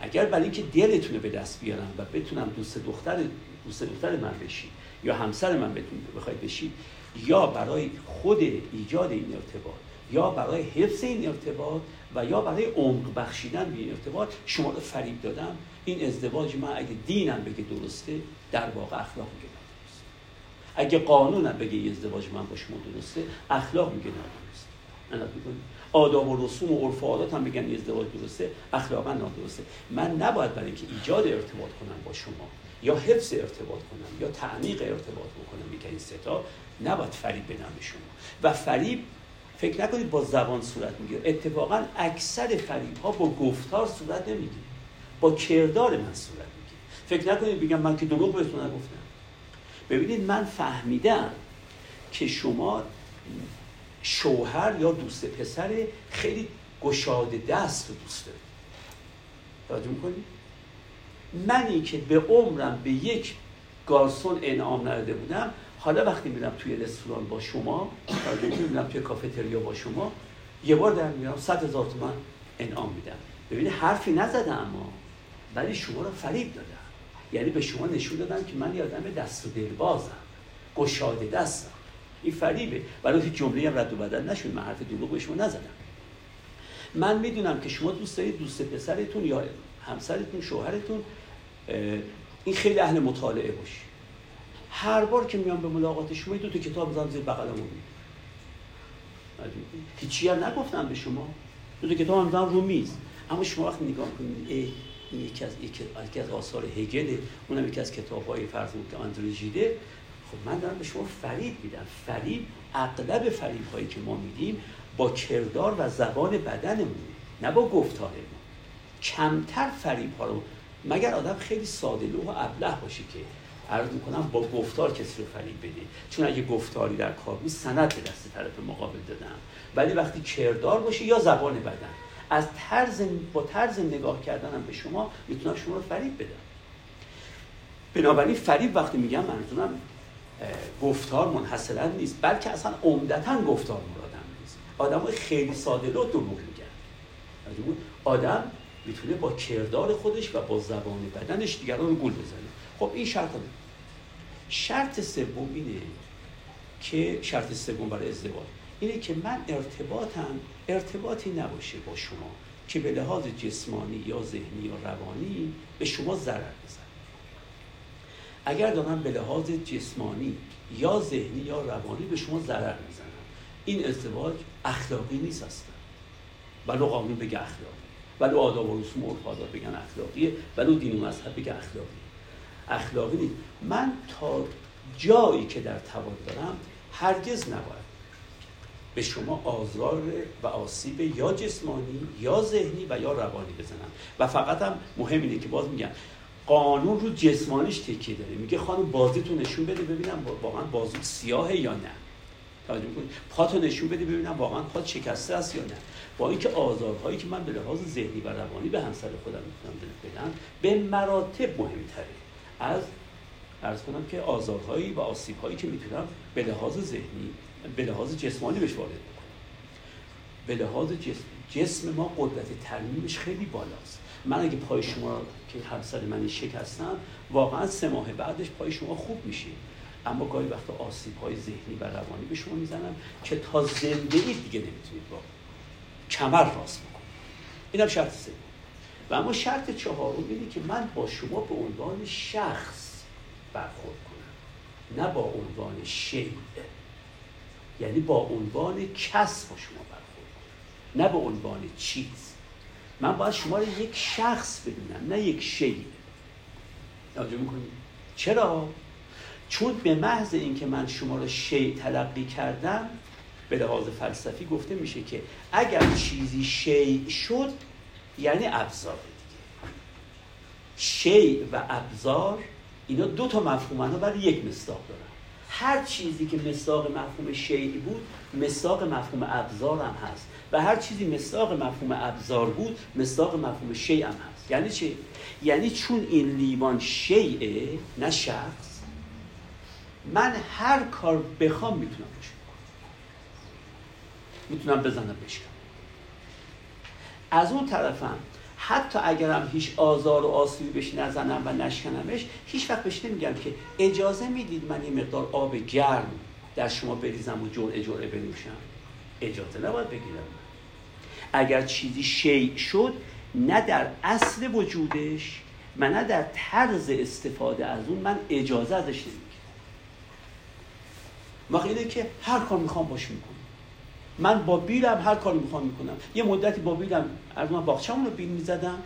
اگر برای اینکه دلتونه به دست بیارم و بتونم دوست دختر دوست دختر من بشی یا همسر من بخواید بشید یا برای خود ایجاد این ارتباط یا برای حفظ این ارتباط و یا برای عمق بخشیدن به این ارتباط شما رو فریب دادم. این ازدواج من اگه دینم بگه درسته در واقع اخلاق میگه اگه قانونم بگه ازدواج من با شما درسته اخلاق میگه نادرسته آداب و رسوم و عرف و هم بگن ازدواج درسته اخلاقا نادرسته. من نباید برای اینکه ایجاد ارتباط کنم با شما یا حفظ ارتباط کنم یا تعمیق ارتباط بکنم میگه این ستا نباید فریب بدم به شما. و فریب فکر نکنید با زبان صورت می‌گیره. اتفاقا اکثر فریب ها با گفتار صورت نمی‌گیره. با کردار من صورت می‌گیره. فکر نکنید بگم من که دروغ بهتون نگفتم. ببینید من فهمیدم که شما شوهر یا دوست پسر خیلی گشاده دست رو دوست دارید توجه می‌کنید منی که به عمرم به یک گارسون انعام نداده بودم حالا وقتی میرم توی رستوران با شما میرم توی کافتریا با شما یه بار در میرم صد هزار تومن انعام میدم. ببینید حرفی نزدم اما ولی شما رو فریب دادم. یعنی به شما نشون دادم که من یادم دست و دل بازم گشاده دستم. این فریبه. ولی هیچ جمله هم رد و بدل نشد من حرف دروغ به شما نزدم. من می‌دونم که شما دوست دارید دوست پسرتون یا همسرتون شوهرتون این خیلی اهل مطالعه باشی هر بار که میام به ملاقات شما دو تا کتاب می‌ذارم زیر بغلمون. هیچی هم نگفتم به شما. دو تا کتاب می‌ذارم رو میز. اما شما وقتی نگاه کنید این یکی از یکی از آثار هگل اونم یکی از کتاب‌های فرض که آندروژیده خب من دارم به شما فریب میدم. فریب اغلب فریب هایی که ما میدیم با کردار و زبان بدنمون نه با گفتارمون. کمتر فریب ها رو مگر آدم خیلی ساده و ابله باشه که عرض می‌کنم با گفتار کسی رو فریب بده. چون اگه گفتاری در کار بود سند به دست طرف مقابل دادم. ولی وقتی کردار باشه یا زبان بدن از طرز با طرز نگاه کردنم به شما می‌تونم شما رو فریب بدم. بنابراین فریب وقتی میگم منظورم گفتار منحصرا نیست بلکه اصلا عمدتا گفتار مرادم نیست. آدم خیلی ساده لو دروغ میگن. آدم می‌تونه با کردار خودش و با زبان بدنش دیگران رو گول بزنه. خب این شرط هم. شرط سوم اینه که شرط سوم برای ازدواج اینه که من ارتباطم ارتباطی نباشه با شما که به لحاظ جسمانی یا ذهنی یا روانی به شما ضرر بزنه. اگر دارم به لحاظ جسمانی یا ذهنی یا روانی به شما ضرر می‌زنم این ازدواج اخلاقی نیست اصلا. ولو قانون بگه اخلاقی. ولو آداب و رسوم و بگن اخلاقیه. ولو دین و مذهب بگه اخلاقی اخلاقی نیست. من تا جایی که در توان دارم هرگز نباید به شما آزار و آسیب یا جسمانی یا ذهنی و یا روانی بزنم. و فقط هم مهم اینه که باز میگم قانون رو جسمانیش تکیه داره. میگه خانم بازیتون نشون بده ببینم واقعا بازو سیاهه یا نه. توجه می‌کنید پاتو نشون بده ببینم واقعا پات شکسته است یا نه. با اینکه آزارهایی که من به لحاظ ذهنی و روانی به همسر خودم می‌تونم بدم به مراتب مهمتره. از ارز کنم که آزارهایی و آسیبهایی که می‌تونم به لحاظ ذهنی به لحاظ جسمانی بهش وارد بکنم. به لحاظ جسم جسم ما قدرت ترمیمش خیلی بالاست. من اگه پای شما که همسر من شکستم واقعا سه ماه بعدش پای شما خوب میشه. اما گاهی وقتا آسیب های ذهنی و روانی به شما می‌زنم که تا زنده ای دیگه نمی‌تونید با کمر راست بکنید. اینم شرط سه. و اما شرط چهارم اینه که من با شما به عنوان شخص برخورد کنم. نه با عنوان شیء یعنی با عنوان کس با شما برخورد کنم. نه به عنوان چیز. من باید شما رو یک شخص بدونم نه یک شی. توجه می‌کنید چرا؟ چون به محض اینکه من شما رو شی تلقی کردم به لحاظ فلسفی گفته میشه که اگر چیزی شی شد یعنی ابزار دیگه. شی و ابزار اینا دو تا مفهومن ولی یک مصداق دارن. هر چیزی که مصداق مفهوم شی بود مصداق مفهوم ابزار هم هست. و هر چیزی مصداق مفهوم ابزار بود مصداق مفهوم شیء هم هست. یعنی چی؟ یعنی چون این لیوان شیعه نه شخص من هر کار بخوام می‌تونم روش می‌تونم بزنم بشکنم از اون طرفم حتی اگرم هیچ آزار و آسیبی بهش نزنم و نشکنمش هیچ وقت بهش نمیگم که اجازه می‌دید من یه مقدار آب گرم در شما بریزم و جرعه جرعه بنوشم. اجازه نباید بگیرم. اگر چیزی شیع شد نه در اصل وجودش و نه در طرز استفاده از اون من اجازه ازش نمی‌گیرم. وقت اینه که هر کار می‌خوام باش می‌کنم. من با بیلم هر کاری می‌خوام می‌کنم. یه مدتی با بیلم از من باغچه‌مون رو بیل می‌زدم.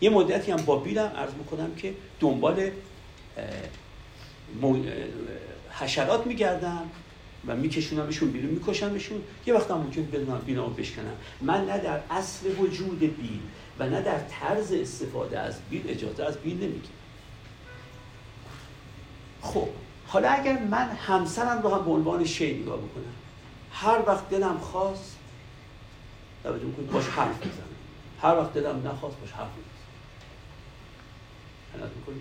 یه مدتی هم با بیلم عرض می‌کنم که دنبال حشرات میگردم. و میکشونمشون بیرون میکشمشون. یه وقت هم ممکن بدونم بینا رو بشکنم من نه در اصل وجود بیل و نه در طرز استفاده از بیل اجازه از بیل نمیگیم خب حالا اگر من همسرم رو هم به عنوان شی نگاه بکنم هر وقت دلم خواست توجه کنید باش حرف می‌زنم. هر وقت دلم نخواست باش حرف می‌زنم.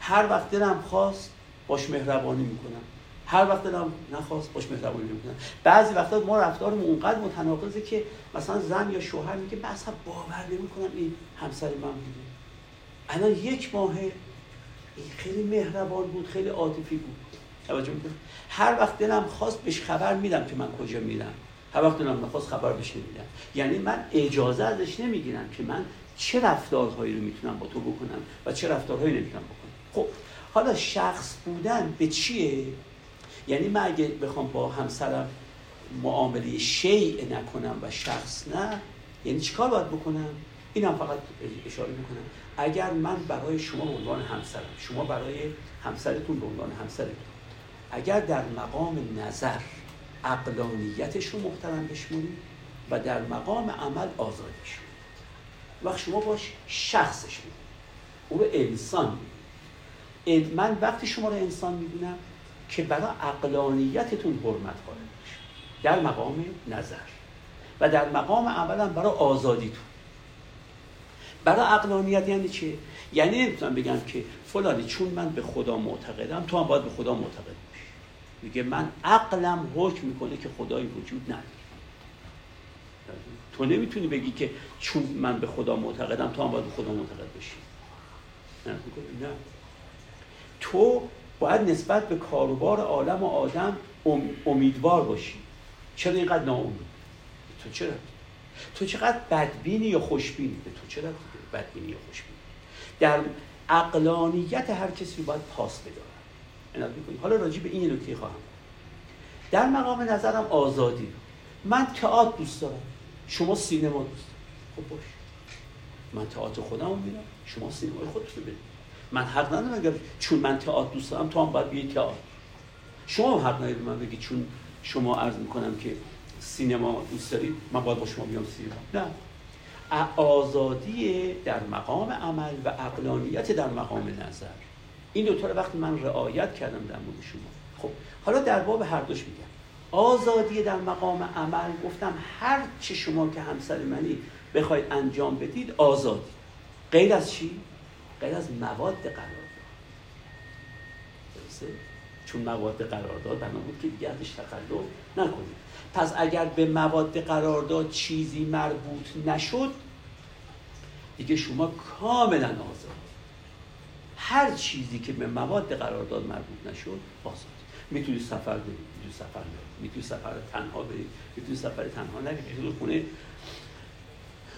هر وقت دلم خواست باش مهربانی می‌کنم. هر وقت دلم نخواست باش مهربانی می‌کنم بعضی وقتا ما رفتارمون اونقدر متناقضه که مثلا زن یا شوهر میگه اصلا باور نمی‌کنم این همسر من بوده. الان یک ماه خیلی مهربان بود خیلی عاطفی بود. توجه می‌کنم هر وقت دلم خواست بهش خبر میدم که من کجا میرم. هر وقت دلم نخواست خبر بهش نمیدم. یعنی من اجازه ازش نمی‌گیرم که من چه رفتارهایی رو می‌تونم با تو بکنم و چه رفتارهایی نمی‌تونم بکنم. خب حالا شخص بودن به چیه؟ یعنی من اگه بخوام با همسرم معامله شیء نکنم و شخص نه یعنی چیکار باید بکنم؟ اینم فقط اشاره می‌کنم. اگر من برای شما به عنوان همسرم شما برای همسرتون به عنوان همسرتون اگر در مقام نظر اقلانیتش رو محترم بشمونید و در مقام عمل آزادیش وقت شما باش شخصش می‌دونید او رو انسان من وقتی شما رو انسان می‌دونم که برای اقلانیتتون حرمت قائل در مقام نظر. و در مقام عملا برای آزادیتون. برای اقلانیت یعنی چه؟ یعنی نمی‌تونم بگم که فلانی چون من به خدا معتقدم تو هم باید به خدا معتقد باشی. میگه من عقلم حکم می‌کنه که خدایی وجود نداره. تو نمی‌تونی بگی که چون من به خدا معتقدم تو هم باید به خدا معتقد باشی نه. تو باید نسبت به کاروبار عالم و آدم امیدوار باشی. چرا اینقدر ناامید؟ تو چرا؟ تو چقدر بدبینی یا خوشبینی؟ به تو چرا بدبینی یا خوشبینی؟ در اقلانیت هر کسی باید پاس بدارن حالا راجع به این نکته خواهم. در مقام نظرم آزادی. من تئاتر دوست دارم. شما سینما دوست خب باش. من تئاتر خودم میرم شما سینمای خودتون ببینید من حق ندارم اگر چون من تئاتر دوست دارم تو هم باید بیای تئاتر شما هم حق ندارید من بگید چون شما عرض می‌کنم که سینما دوست دارید من باید با شما بیام سینما. نه. آزادی در مقام عمل و اقلانیت در مقام نظر. این دوتا رو وقتی من رعایت کردم در مورد شما. خب حالا در باب هر دوش میگم. آزادی در مقام عمل گفتم هر چه شما که همسر منی بخواید انجام بدید آزادی. غیر از چی؟ غیر از مواد قرارداد درسته؟ چون مواد قرارداد بنا بود که دیگه ازش تخلف نکنید پس اگر به مواد قرارداد چیزی مربوط نشد دیگه شما کاملا آزاد. هر چیزی که به مواد قرارداد مربوط نشد آزاد. می‌تونی سفر برید می‌تونی سفر برید می‌تونی سفر تنها برید می‌تونی سفر تنها نرید می‌تونی خونه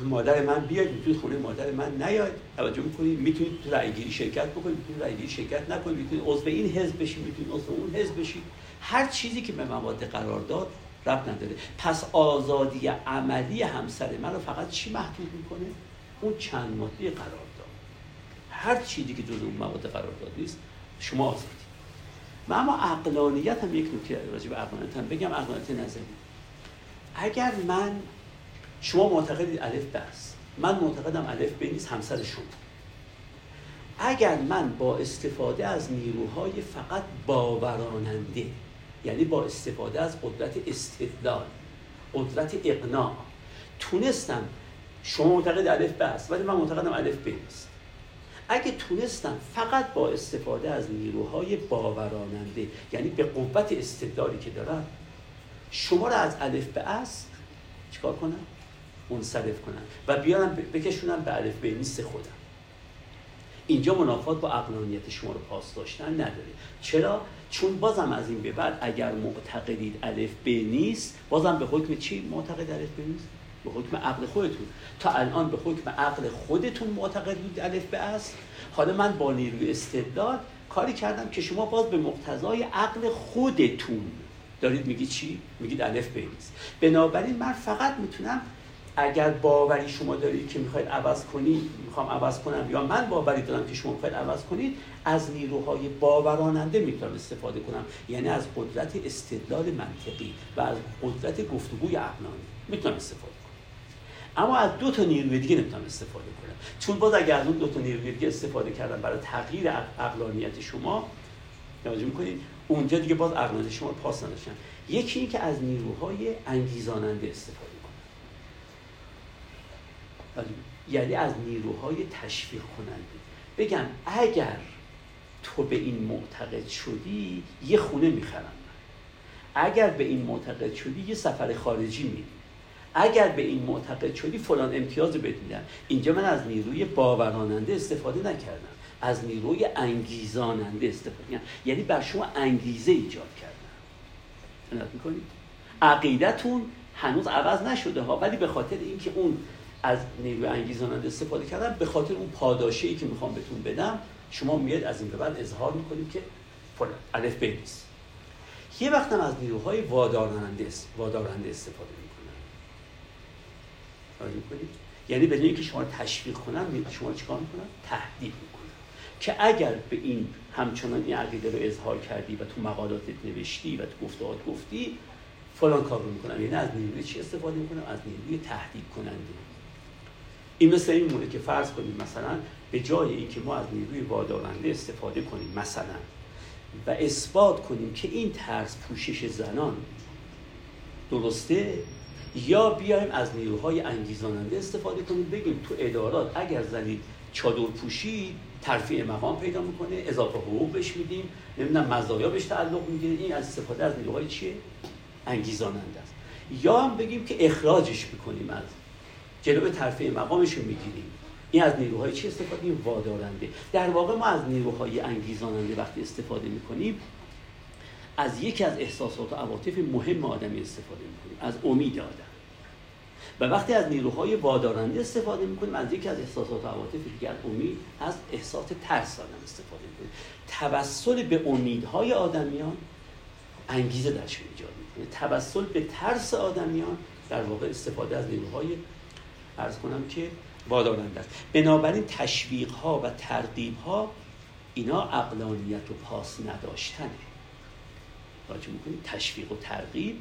مادر من بیاید می‌تونید خونه مادر من نیاید. توجه می‌کنید می‌تونید تو رأیگیری شرکت بکنید می‌تونید رأیگیری شرکت نکنید می‌تونید عضو این حزب بشید می‌تونید عضو اون حزب بشید. هر چیزی که به مواد قرارداد رب نداره. پس آزادی عملی همسر من رو فقط چی محدود می‌کنه؟ اون چند ماده قرارداد هر چیزی که جز اون مواد قرارداد نیست شما آزادی. و اما عقلانیت هم یک نکته راجع به عقلانیت هم بگم عقلانیت نظری. اگر من شما معتقدید الف بس من معتقدم الف ب نیست همسر شما. اگر من با استفاده از نیروهای فقط باوراننده یعنی با استفاده از قدرت استدلال قدرت اقناع تونستم شما معتقد الف بس ولی من معتقدم الف ب نیست. اگه تونستم فقط با استفاده از نیروهای باوراننده یعنی به قوت استدلالی که دارم شما را از الف به چیکار کنم؟ منصرف کنم و بیارم بکشونم به الف به نیست خودم. اینجا منافات با اقلانیت شما رو پاس داشتن نداره. چرا؟ چون بازم از این به بعد اگر معتقدید الف ب نیست بازم به حکم چی؟ معتقد الف ب نیست؟ به حکم عقل خودتون. تا الان به حکم عقل خودتون معتقد بود الف به است؟ حالا من با نیروی استدلال کاری کردم که شما باز به مقتضای عقل خودتون. دارید میگی چی؟ میگید الف بنویس بنابراین من فقط می‌تونم اگر باوری شما دارید که می‌خواید عوض کنید می‌خوام عوض کنم یا من باوری دارم که شما می‌خواید عوض کنید از نیروهای باوراننده می‌تونم استفاده کنم. یعنی از قدرت استدلال منطقی و از قدرت گفتگوی عقلانی می‌تونم استفاده کنم. اما از دو تا نیروی دیگه نمی‌تونم استفاده کنم. چون باز اگر از اون دو تا نیروی دیگه استفاده کردم برای تغییر عقلانیت شما توجه می‌کنید؟ اونجا دیگه باز عقلانیت شما پاس نداشتن. یکی این که از نیروهای انگیزاننده استفاده یعنی از نیروهای تشویق کننده. بگم اگر تو به این معتقد شدی یه خونه می‌خرم. اگر به این معتقد شدی یه سفر خارجی میری اگر به این معتقد شدی فلان امتیاز بدیدم اینجا من از نیروی باوراننده استفاده نکردم. از نیروی انگیزاننده استفاده کردم یعنی بر شما انگیزه ایجاد کردم. می‌کنید؟ عقیدتون هنوز عوض نشده ها ولی به خاطر اینکه اون از نیروی انگیزاننده استفاده کردم به خاطر اون پاداشه ای که می‌خوام بهتون بدم شما میاد از این به بعد اظهار می‌کنید که فلان الف بنویس یه وقتم از نیروهای وادارنده وادارنده استفاده می‌کنم می‌کنید؟ یعنی بدون اینکه شما تشویق کنم شما چیکار می‌کنم تهدید می‌کنم که اگر به این همچنان این عقیده رو اظهار کردی و تو مقالاتت نوشتی و تو گفتهات گفتی فلان کار رو می‌کنم یعنی از نیروی چی استفاده می‌کنم از نیروی تهدید کننده این مثل این مونه که فرض کنیم مثلا به جای اینکه ما از نیروی وادارنده استفاده کنیم مثلا و اثبات کنیم که این طرز پوشش زنان درسته یا بیایم از نیروهای انگیزاننده استفاده کنیم بگیم تو ادارات اگر زنی چادر پوشی ترفیع مقام پیدا می‌کنه اضافه حقوق بهش میدیم نمی‌دونم مزایا بهش تعلق می‌گیره این از استفاده از نیروهای چیه؟ انگیزاننده است. یا هم بگیم که اخراجش می‌کنیم از جلو ترفیع مقامش رو می‌گیریم. این از نیروهای چی استفاده این وادارنده. در واقع ما از نیروهای انگیزاننده وقتی استفاده می‌کنیم از یکی از احساسات و عواطف مهم آدمی استفاده می‌کنیم از امید آدم. و وقتی از نیروهای وادارنده استفاده می‌کنیم از یکی از احساسات و عواطف دیگر امید از احساس ترس آدم استفاده می‌کنیم. توسل به امیدهای آدمیان انگیزه درشون ایجاد می‌کنه. توسل به ترس آدمیان در واقع استفاده از نیروهای ارز کنم که وادارنده است. بنابراین تشویق ها و ترغیب ها اینا اقلانیت و پاس نداشتنه. راجع می‌کنیم تشویق و ترغیب.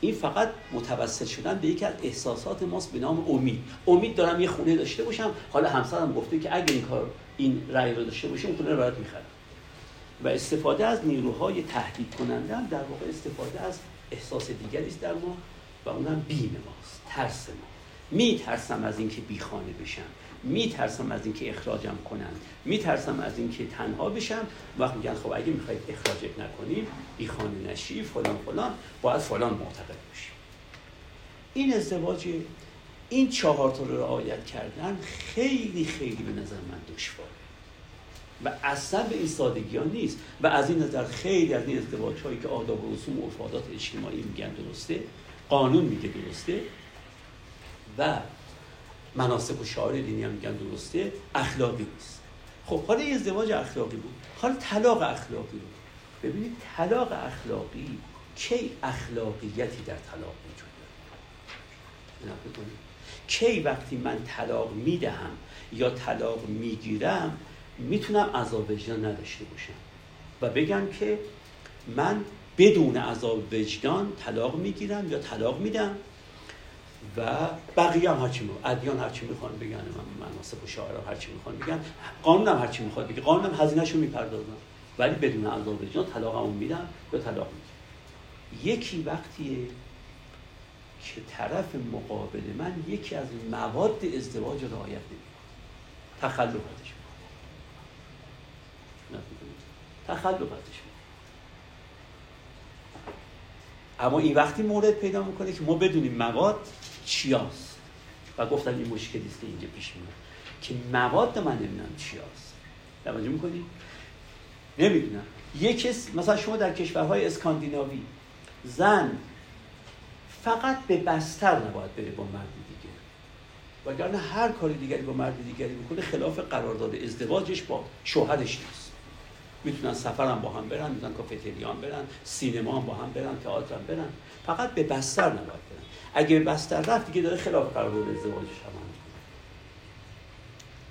این فقط متوسل شدن به یکی از احساسات ماست به نام امید. امید دارم یه خونه داشته باشم. حالا همسرم گفته که اگه این کار این رأی رو داشته باشیم خونه رو می‌خرم. و استفاده از نیروهای تهدید کننده هم در واقع استفاده از احساس دیگری است در ما و اونم بیم ماست ترس ما. میترسم از اینکه بیخانه بشم میترسم از اینکه اخراجم کنن میترسم از اینکه تنها بشم. وقت میگن خب اگه می‌خواید اخراجت نکنیم بیخانه نشی فلان فلان باید فلان معتقد باشی این ازدواج این چهار تا رو رعایت کردن خیلی خیلی به نظر من دشواره. و اصلا به این سادگی ها نیست. و از این نظر خیلی از این ازدواج هایی که آداب و رسوم و افادات اجتماعی میگن درسته قانون میگه درسته و مناسب و شعار دینی هم میگن درسته اخلاقی نیست. خب حالا یه ازدواج اخلاقی بود. حالا طلاق اخلاقی بود. ببینید طلاق اخلاقی کی اخلاقیتی در طلاق وجود داره کی وقتی من طلاق می‌دهم یا طلاق می‌گیرم می‌تونم عذاب وجدان نداشته باشم. و بگم که من بدون عذاب وجدان طلاق می‌گیرم یا طلاق میدم. و بقیه هم هرچی می‌خوان ادیان هرچی می‌خوان بگن من مناسب و شاعران هرچی می‌خوان بگن. قانون هم هرچی می‌خواد بگه. قانون هم هزینهشو می‌پردازن. ولی بدون عذاب وجدان طلاقمون میدم یا طلاق میدم یکی وقتیه که طرف مقابل من یکی از مواد ازدواج رعایت نمی‌کنه. تخلف ازش تخلف ازش اما این وقتی مورد پیدا می‌کنه که ما بدونیم مواد چیاست؟ و گفتن این مشکلی است که اینجا پیش میاد. که مواد من نمی‌دونم چیاست. توجه می‌کنی؟ نمی‌دونم. یک مثلا شما در کشورهای اسکاندیناوی زن فقط به بستر نباید بره با مرد دیگه. وگرنه هر کاری دیگری با مرد دیگری بکنه خلاف قرارداد ازدواجش با شوهرش نیست. می‌تونن سفر هم با هم برن می‌تونن کافتریا هم برن سینما هم با هم برن تئاتر هم برن. فقط به بستر نباید اگه به بستر رفت دیگه داره خلاف قرارداد ازدواجش هم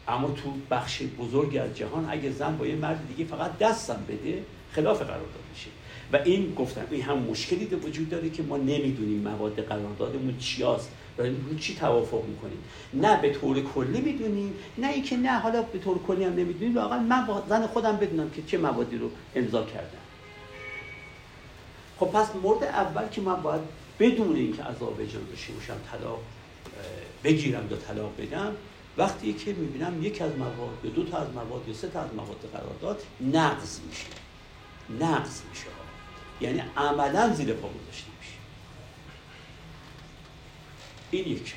اما تو بخش بزرگی از جهان اگه زن با یه مرد دیگه فقط دستم بده خلاف قرارداد میشه. و این گفتم این هم مشکلی ده وجود داره که ما نمی‌دونیم مواد قراردادمون چی هست و رو چی توافق می‌کنیم؟ نه به طور کلی می‌دونیم نه اینکه نه حالا به طور کلی هم نمی‌دونیم. واقعا من با زن خودم بدونم که چه موادی رو امضا کردم. خب پس مورد اول که من باید بدون اینکه عذاب داشته باشم طلاق بگیرم یا طلاق بدم وقتی که می‌بینم یک از مواد یا دو تا از مواد یا سه تا از مواد قرارداد نقض میشه. نقض میشه. یعنی عملا زیر پا گذاشته میشه. این یک.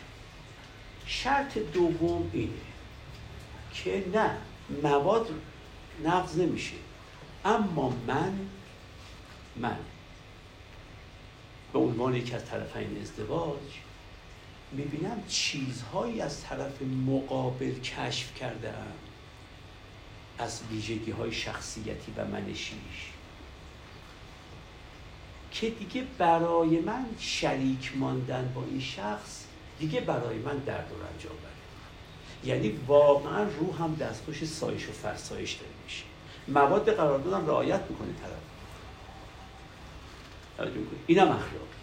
شرط دوم اینه که نه مواد نقض نمیشه. اما من من به عنوان یکی از طرفین ازدواج می‌بینم چیزهایی از طرف مقابل کشف کرده از ویژگی های شخصیتی و منشیش که دیگه برای من شریک ماندن با این شخص دیگه برای من درد و رنج آوره. یعنی واقعا روح هم دستخوش سایش و فرسایش داره میشه. مواد قراردادم رعایت می‌کنه طرف. اینم اخلاقی.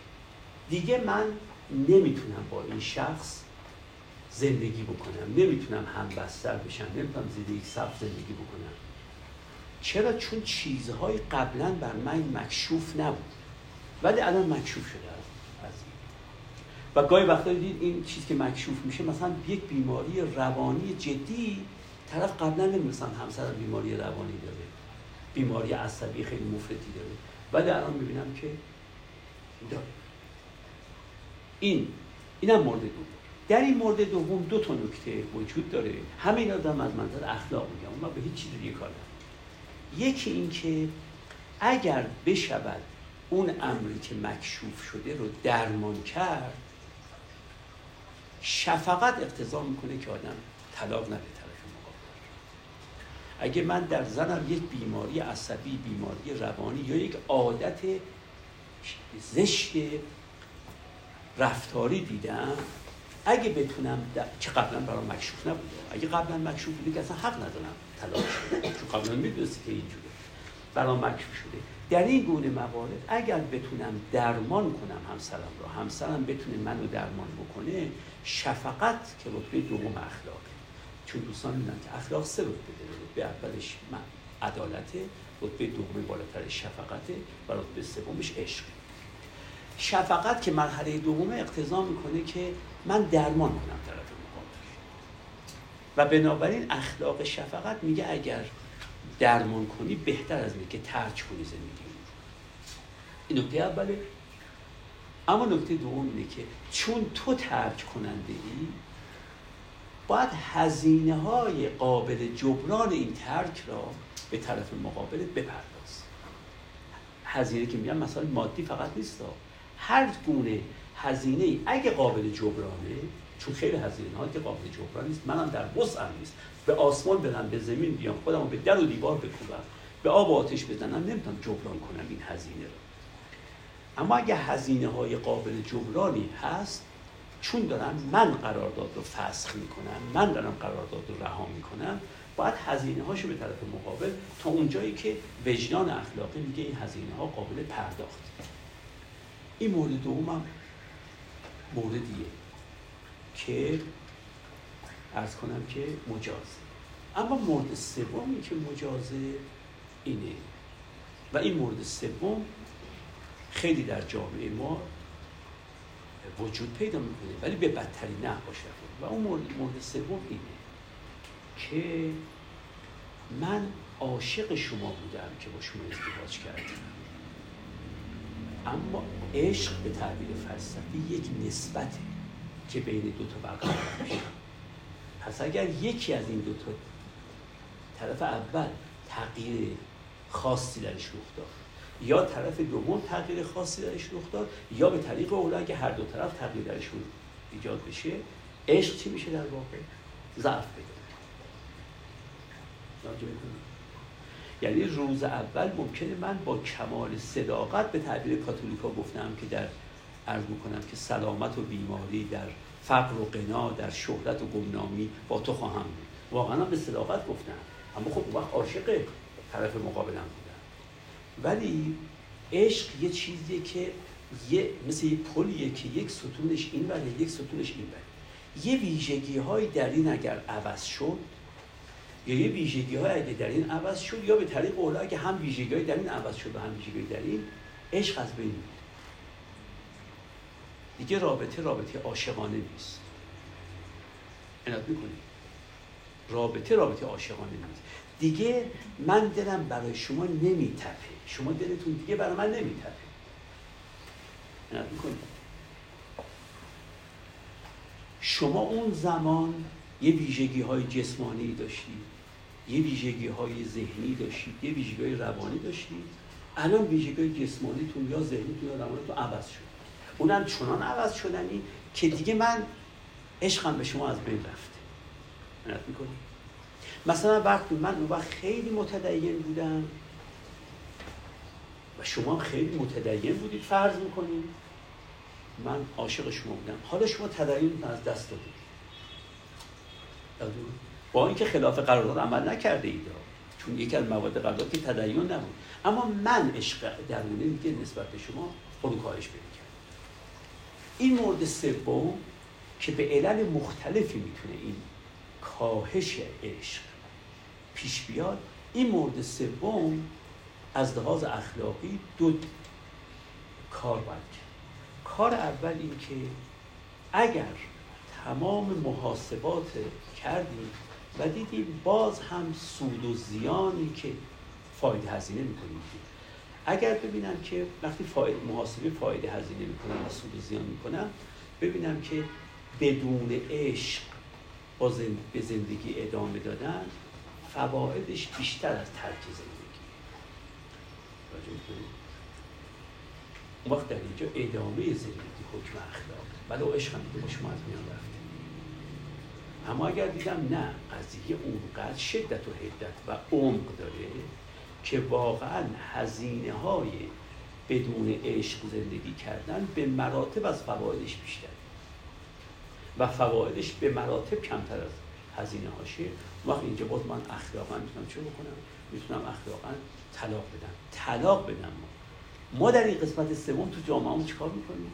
دیگه من نمی‌تونم با این شخص زندگی بکنم. نمی‌تونم هم بستر بشم. نمی‌تونم زیر یک سقف زندگی بکنم. چرا؟ چون چیزهای قبلا بر من مکشوف نبود. ولی الان مکشوف شده از و گاهی وقتا دید این چیز که مکشوف میشه مثلا یک بیماری روانی جدی طرف قبلا نمی‌دونستم همسر بیماری روانی داره. بیماری عصبی خیلی مفرطی داره. ولی الان می‌بینم که داره این اینم مورد دوم. در این مورد دوم دو تا نکته وجود داره. همه آدم از منظر اخلاق میگم من به هیچ چیز دیگه کار یکی اینکه اگر بشود اون امری که مکشوف شده رو درمان کرد شفقت اقتضا می‌کنه که آدم طلاق نده طرف مقابل. اگه من در زنم یک بیماری عصبی بیماری روانی یا یک عادت زشت رفتاری دیدم. اگه بتونم که قبلا برای مکشوف نبوده. اگه قبلا مکشوف بوده که اصلا حق ندارم طلاق چون قبلا می‌دونستی که اینجوره. برای مکشوف شده. در این گونه موارد اگر بتونم درمان کنم همسرم رو همسرم بتونه منو درمان بکنه شفقت که رتبه دوم اخلاقه. چون دوستان می‌دونن که اخلاق سه رتبه داره. به اولش عدالته رتبه دوم بالاتر شفقته و رتبه سومش عشق. شفقت که مرحله دوم اقتضا می‌کنه که من درمان کنم طرف مقابل. و بنابراین اخلاق شفقت میگه اگر درمان کنی بهتر از اینه که ترک کنی زندگی این نکته اوله. اما نکته دوم اینه که چون تو ترک کننده ای باید هزینه های قابل جبران این ترک را به طرف مقابلت بپرداز. هزینه که میگم مثلا مادی فقط نیست. هر گونه هزینه ای اگه قابل جبرانه چون خیلی هزینه ها که قابل جبران نیست منم در وسعم نیست. به آسمان بدم به زمین بیام خودم به در و دیوار بکوبم به آب و آتش بزنم نمی‌تونم جبران کنم این هزینه رو. اما اگه هزینه های قابل جبرانی هست چون دارم من قرارداد رو فسخ می‌کنم من دارم قرارداد رو رها می‌کنم باید هزینه هاشو به طرف مقابل تا اونجایی که وجدان اخلاقی میگه این هزینه ها قابل پرداخت. این مورد دومم موردیه که ارز کنم که مجازه. اما مورد سومی که مجازه اینه. و این مورد سوم خیلی در جامعه ما وجود پیدا می‌کنه ولی به بدتری نه باشه. و اون مورد سوم اینه که من عاشق شما بودم که با شما ازدواج کردم. اما عشق به تعبیر فلسفی یک نسبته که بین دو تا برقرار میشه. پس اگر یکی از این دو تا طرف اول تغییر خاصی درش رخ داد یا طرف دوم تغییر خاصی درش رخ داد یا به طریق اولا که هر دو طرف تغییر درش ایجاد بشه عشق چی میشه در واقع؟ ضعف پیدا یعنی روز اول ممکنه من با کمال صداقت به تعبیر کاتولیکا گفتم که در عرض کنم که سلامت و بیماری در فقر و قنا در شهرت و گمنامی با تو خواهم بود. واقعا به صداقت گفتم. اما خب وقت عاشق طرف مقابلم ولی عشق یه چیزیه که یه مثل یه پلیه که یک ستونش این بره یک ستونش این بره. یه ویژگی های در این اگر عوض شد یا یه ویژگی های اگه در این عوض شد یا به طریق اولا که هم ویژگی های در این عوض شد و هم ویژگی در این عشق از بین دیگه رابطه رابطه عاشقانه نیست. عنایت می‌کنید رابطه رابطه عاشقانه نیست. دیگه من دلم برای شما نمیتپه. شما دلتون دیگه برای من نمیتپه. می‌کنید شما اون زمان یه ویژگی های جسمانی داشتید یه ویژگی های ذهنی داشتید یه ویژگی های روانی داشتید. الان ویژگی های جسمانیتون یا ذهنیتون یا روانیتون عوض شد. اونم چنان عوض شدنی که دیگه من عشقم به شما از بین رفته. منت می‌کنی؟ مثلا وقتی من اون وقت خیلی متدین بودم. و شما خیلی متدین بودید فرض می‌کنید من عاشق شما بودم. حالا شما تدین از دست دادید. با اینکه خلاف قرارداد عمل نکرده اید. چون یکی از مواد قرارداد که تدین نبود. اما من عشق درونی میگه نسبت به شما فروکاهش پیدا کرد. این مورد سوم که به علل مختلفی می‌تونه این کاهش عشق پیش بیاد این مورد سوم از لحاظ اخلاقی دو کار باید کار اول این که اگر تمام محاسبات کردیم و دیدیم باز هم سود و زیانی که فایده هزینه می‌کنیم. اگر ببینم که وقتی فایده محاسبه فایده هزینه می‌کنم و سود و زیان می‌کنم ببینم که بدون عشق با به زندگی ادامه دادن فوایدش بیشتر از ترک زندگی. اون وقت در اینجا ادامه زندگی حکم اخلاق ولی عشق هم دیگه شما از میان رفته اما اگر دیدم نه قضیه اونقدر شدت و حدت و عمق داره که واقعا هزینه های بدون عشق زندگی کردن به مراتب از فوایدش بیشتر و فوایدش به مراتب کمتر از هزینه هاشه وقت اینجا باز من اخلاقا می‌تونم چه بکنم؟ می‌تونم اخلاقا طلاق بدم. طلاق بدم. ما ما در این قسمت سوم تو جامعه چیکار می‌کنیم؟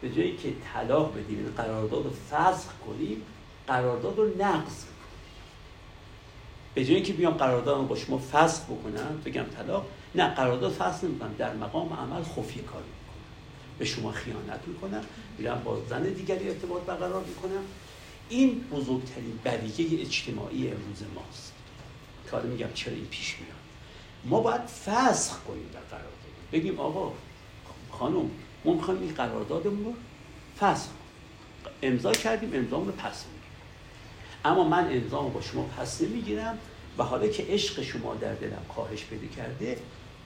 به جایی که طلاق بدیم قرارداد رو فسخ کنیم قرارداد رو نقض به جایی که بیام قرارداد با شما فسخ بکنم بگم طلاق. نه قرارداد فسخ نمی‌کنم. در مقام عمل خفیه کاری می‌کنم. به شما خیانت می‌کنم. میرم با زن دیگری ارتباط برقرار می‌کنم. این بزرگترین بدیه اجتماعی امروز ماست. که میگم چرا این پیش میاد؟ ما باید فسخ کنیم در قرارداد بگیم آقا خانم ما می‌خوایم این قراردادمون رو فسخ امضا کردیم امضامون رو پس اما من انظام با شما پس نمی‌گیرم و حالا که عشق شما در دلم کاهش پیدا کرده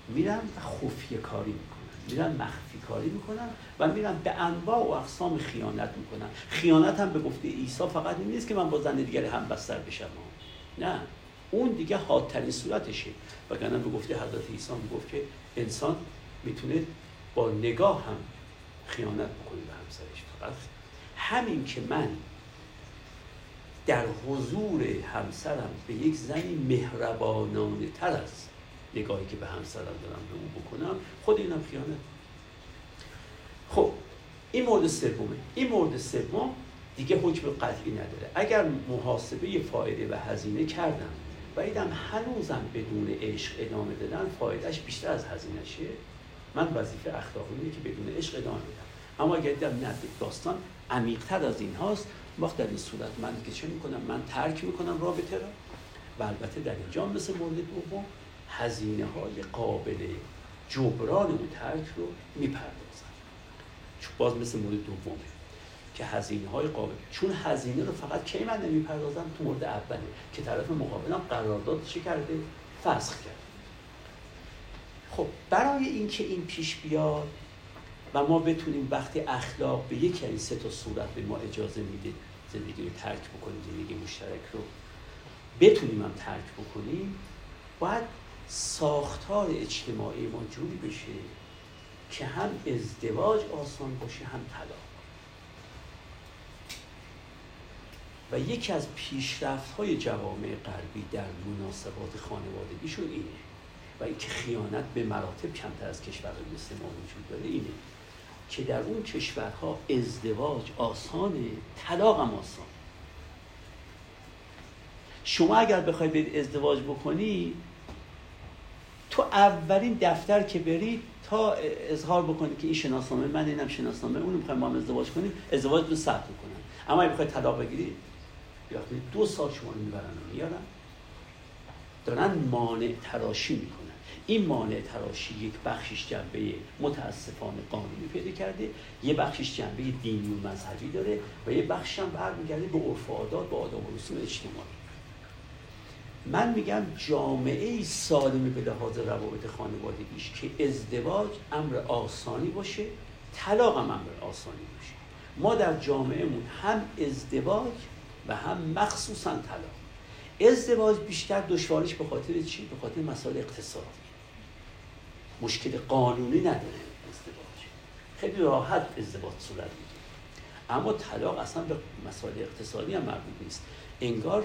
میرم خفیه کاری می‌کنم. میرم مخفی کاری می‌کنم و میرم به انواع و اقسام خیانت می‌کنم خیانت هم به گفته عیسی فقط این نیست که من با زن دیگر هم بستر بشم. نه. اون دیگه حادترین صورتشه. وگرنه به گفته حضرت عیسی می‌گفت که انسان می‌تونه با نگاه هم خیانت بکنه به همسرش. فقط همین که من در حضور همسرم به یک زنی مهربانانه تر از نگاهی که به همسرم دارم به اون بکنم خود اینم خیانت. خب این مورد سومه. این مورد سوم دیگه حکم قطعی نداره. اگر محاسبه فایده و هزینه کردم و ایدم هنوزم بدون عشق ادامه دادن فایدهش بیشتر از هزینهشه من وظیفه اخلاقی اینه که بدون عشق ادامه بدم. اما اگر دیدم نه داستان عمیقتر از این هاست وقت در این صورت من که چه می‌کنم؟ من ترک می‌کنم رابطه را. و البته در اینجا مثل مورد دوم هزینه های قابل جبران اون ترک رو می‌پردازن چون باز مثل مورد دومه که هزینه های قابل چون هزینه رو فقط کی من نمی‌پردازم؟ تو مورد اوله که طرف مقابلم قرارداد چه کرده؟ فسخ کرد خب برای اینکه این پیش بیاد و ما بتونیم وقتی اخلاق به یکی این سه تا صورت به ما اجازه میده زندگی رو ترک بکنیم زندگی مشترک رو بتونیم هم ترک بکنیم باید ساختار اجتماعی ما جوری بشه که هم ازدواج آسان باشه هم طلاق. و یکی از پیشرفت های جوامع غربی در مناسبات خانوادگیشون اینه. و اینکه خیانت به مراتب کمتر از کشورهای مثل ما وجود داره اینه که در اون کشورها ازدواج آسانه طلاق هم آسان. شما اگر بخوای برید ازدواج بکنی تو اولین دفتر که برید تا اظهار بکنی که این شناسنامه من اینم شناسنامه اون می‌خوایم با هم ازدواج کنیم ازدواج رو ثبت کنن اما اگه بخوای طلاق بگیری یا دو سال شما رو می‌برن و میارن دارن مانع تراشی می‌کنن. این مانع تراشی یک بخشش جنبه متاسفانه قانونی پیدا کرده یه بخشش جنبه دینی و مذهبی داره و یه بخشش هم برمیگرده به عرف و عادات به آداب و رسوم اجتماعی. من میگم جامعه سالمی به لحاظ روابط خانوادگیش که ازدواج امر آسانی باشه طلاق هم امر آسانی باشه. ما در جامعهمون هم ازدواج و هم مخصوصا طلاق. ازدواج بیشتر دشوارش به خاطر چی؟ به خاطر مسائل اقتصادی. مشکل قانونی نداره ازدواج. خیلی راحت ازدواج صورت می‌گیره. اما طلاق اصلا به مسائل اقتصادی هم مربوط نیست. انگار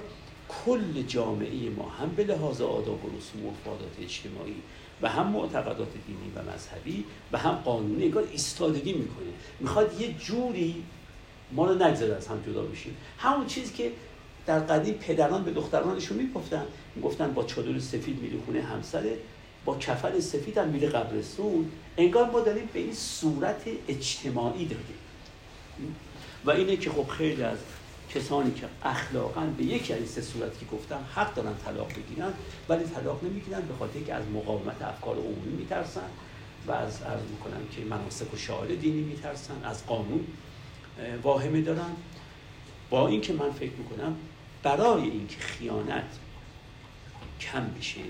کل جامعه ما هم به لحاظ آداب و رسوم و مفادات اجتماعی و هم معتقدات دینی و مذهبی و هم قانونی انگار ایستادگی می‌کنه. می‌خواد یه جوری ما رو نگذاره از هم جدا بشیم. همون چیزی که در قدیم پدران به دخترانشون می‌گفتن. می‌گفتن با چادر سفید میری خونه همسرت با کفن سفید هم میره قبرستون. انگار ما داریم به این صورت اجتماعی داریم. و اینه که خب خیلی از کسانی که اخلاقا به یکی از سه صورت که گفتم حق دارن طلاق بگیرن ولی طلاق نمی‌گیرن به خاطر که از مقاومت افکار عمومی میترسن و از عرض می‌کنم که مناسک و شعار دینی میترسن از قانون واهمه دارن. با اینکه من فکر می‌کنم برای اینکه خیانت کم بشه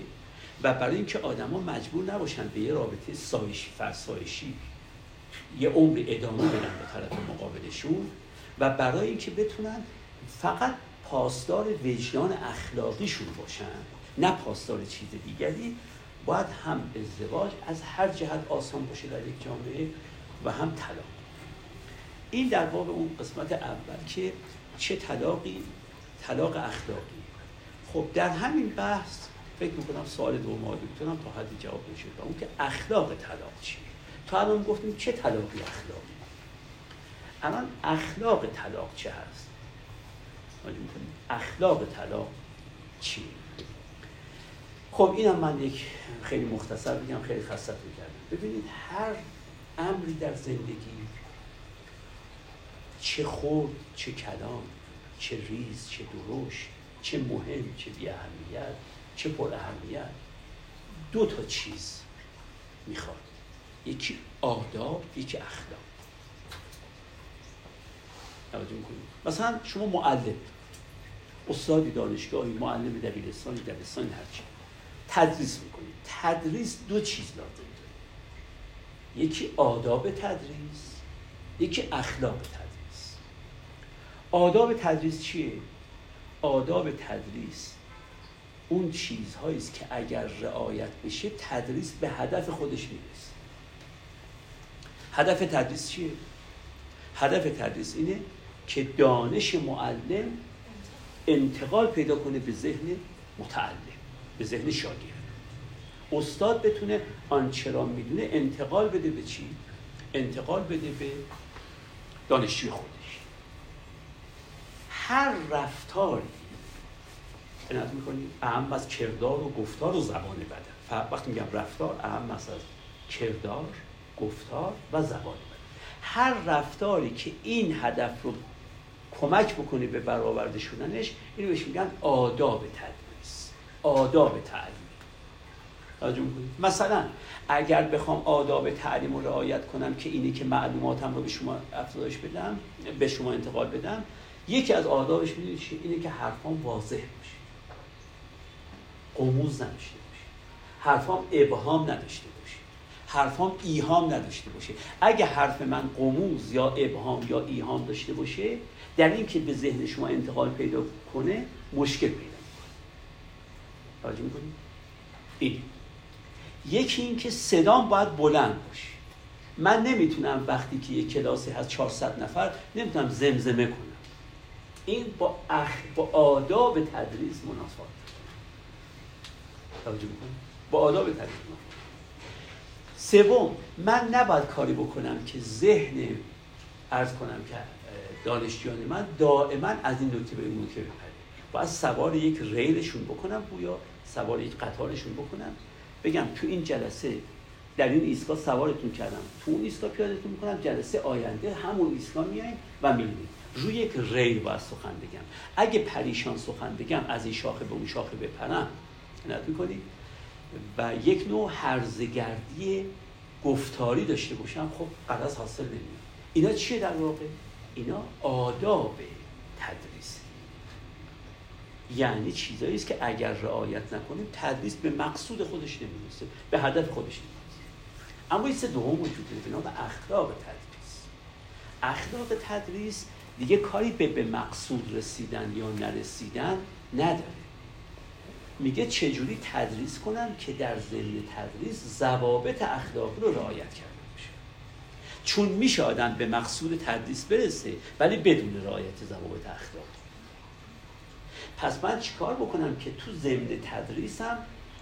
و برای اینکه آدما مجبور نباشن به یه رابطه سایشی فرسایشی یه عمر ادامه بدن به طرف مقابلشون و برای اینکه بتونن فقط پاسدار وجدان اخلاقیشون باشن نه پاسدار چیز دیگری. باید هم ازدواج از هر جهت آسان باشه در یک جامعه و هم طلاق. این در باب اون قسمت اول که چه طلاقی؟ طلاق اخلاقی. خب در همین بحث فکر می‌کنم سوال دوم دکترم تا حدی جواب میشه و اون که اخلاق طلاق چیه؟ تا الان گفتیم چه طلاقی اخلاقی؟ الان اخلاق طلاق چه هست؟ اخلاق طلاق چیه؟ خب اینم من یک خیلی مختصر بگم خیلی خستت کردم ببینید هر امری در زندگی چه خورد چه کلام چه ریز چه درشت چه مهم چه بی اهمیت چه پر اهمیت دو تا چیز می‌خواد. یکی آداب یکی اخلاق. توجه می‌کنید؟ مثلا شما معلم. استادی دانشگاهی معلم دبیرستانی دبیرستانی هرچی. تدریس می‌کنید تدریس دو چیز لازم داره. یکی آداب تدریس یکی اخلاق تدریس. آداب تدریس چیه؟ آداب تدریس اون چیزهایی است که اگر رعایت بشه تدریس به هدف خودش می‌رسه. هدف تدریس چیه؟ هدف تدریس اینه که دانش معلم انتقال پیدا کنه به ذهن متعلم به ذهن شاگرد. استاد بتونه آنچه را می‌دونه انتقال بده به چی؟ انتقال بده به دانشجوی خودش. هر رفتاری عنایت می‌کنید اهم از کردار و گفتار و زبان بدن. وقتی میگم رفتار اهم از کردار گفتار و زبان بدن. هر رفتاری که این هدف رو کمک بکنه به برآورده شدنش اینو بهش میگن آداب تدریس. آداب تعلیم. مثلا اگر بخوام آداب تعلیم رو رعایت کنم که اینه که معلوماتم رو به شما افزایش بدم به شما انتقال بدم یکی از آدابش می‌دونید اینه که حرفام واضح باشه قموز نداشته باشه حرفام ابهام نداشته باشه. حرفام ایهام نداشته باشه. اگه حرف من قموز یا ابهام یا ایهام داشته باشه در این که به ذهن شما انتقال پیدا کنه مشکل پیدا می‌کنه. توجه می‌کنید این. یکی این که صدام باید بلند باشه. من نمی‌تونم وقتی که یک کلاسی هست 400 نفر نمی‌تونم زمزمه کنم. این با, اخ... با آداب تدریس مناسبت. توجه با آداب تدریس سوم من نباید کاری بکنم که ذهن ارز کنم که دانشجویان من دائما از این نکته به این نکته بپره باید سوار یک ریلشون بکنم بویا سوار یک قطارشون بکنم. بگم تو این جلسه در این ایستگاه سوارتون کردم تو اون ایستگاه پیادتون می‌کنم جلسه آینده همون ایستگاه میاییم و می‌بینیم. روی یک ریل باید سخن بگم. اگه پریشان سخن بگم از این شاخه به اون شاخه بپرم. عنایت می‌کنید و یک نوع هرزگردی گفتاری داشته باشم خب قرض حاصل نمیاد اینا چیه در واقع؟ اینا آداب تدریس. یعنی چیزایی است که اگر رعایت نکنیم تدریس به مقصود خودش نمی‌رسه به هدف خودش نمی‌رسه. اما این سه دوم وجود داره به اخلاق تدریس. اخلاق تدریس دیگه کاری به به مقصود رسیدن یا نرسیدن نداره. میگه چجوری تدریس کنم که در ضمن تدریس ضوابط اخلاقی رو رعایت باشه چون میشه آدم به مقصود تدریس برسه ولی بدون رعایت ضوابط اخلاقی پس من چیکار بکنم که تو ضمن تدریسم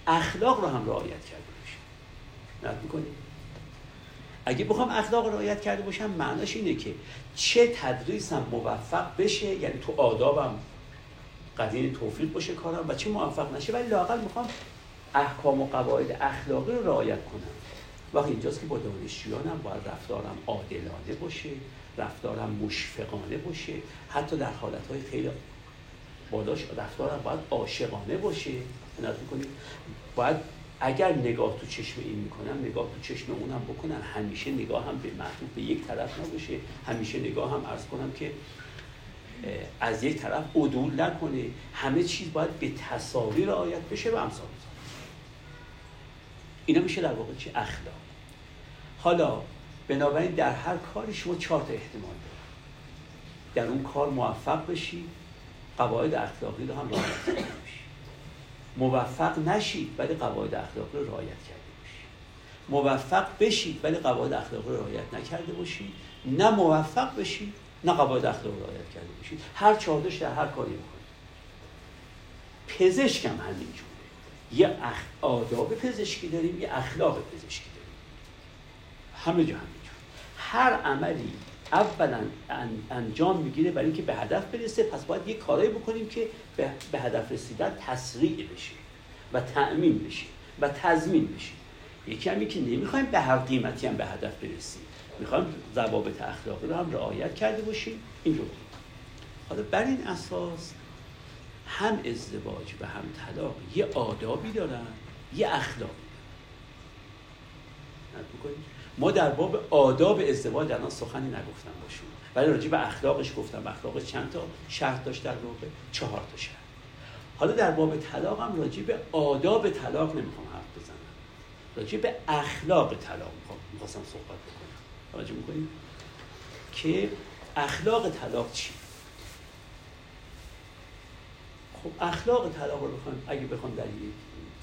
اخلاق رو هم رعایت کرده باشم؟ نت می‌کنید اگه بخوام اخلاق رعایت کرده باشم معناش اینه که چه تدریسم موفق بشه یعنی تو آدابم قدین توفیق باشه کارم و چه موفق نشه ولی لاقل می‌خوام احکام و قواعد اخلاقی رو رعایت کنم. وقتی اینجاست که با دانشجویانم باید رفتارم عادلانه باشه رفتارم مشفقانه باشه حتی در حالتهای خیلی بالاش رفتارم باید عاشقانه باشه. نظر می‌کنید باید اگر نگاه تو چشم این می‌کنم نگاه تو چشم اونم بکنم همیشه نگاه هم به محدود به یک طرف نباشه. همیشه نگاه هم ارز کنم که از یک طرف عدول نکنه. همه چیز باید به تصاویر رعایت بشه و امثال. اینا میشه در واقع چی اخلاق حالا بنابراین در هر کاری شما چهار تا احتمال دارید. در اون کار موفق بشی قواعد اخلاقی رو هم رعایت کرده باشید موفق نشید ولی قواعد اخلاقی رو رعایت کرده باشید موفق بشید ولی قواعد اخلاقی رو رعایت نکرده باشید نه موفق بشید نه قواعد اخلاقی رو رعایت کرده باشید. هر چهارتاش در هر کاری بکنید پزشک هم همینجوره یه اخ... آداب پزشکی داریم یه اخلاق پزشکی. همه جا همینجور هر عملی اولا انجام می‌گیره برای اینکه به هدف برسه پس باید یه کارایی بکنیم که به هدف رسیدن تسریع بشه و تأمین بشه و تضمین بشه. یکی همی که نمی‌خوایم به هر قیمتی هم به هدف برسیم. می‌خوایم ضوابط اخلاقی رو هم رعایت کرده باشیم. این رو. حالا بر این اساس هم ازدواج و هم طلاق یه آدابی دارن یه اخلاقی ما در باب آداب ازدواج الان سخنی نگفتم باشیم. ولی راجع به اخلاقش گفتم. اخلاق چند تا شرط داشت در باب؟ چهار تا شرط. حالا در باب طلاق هم راجع به آداب طلاق نمی‌خوام حرف بزنم. راجع به اخلاق طلاق می‌خواستم صحبت بکنم. توجه می‌کنیم که اخلاق طلاق چی؟ خب اخلاق طلاق رو بخوام اگه بخوام در یک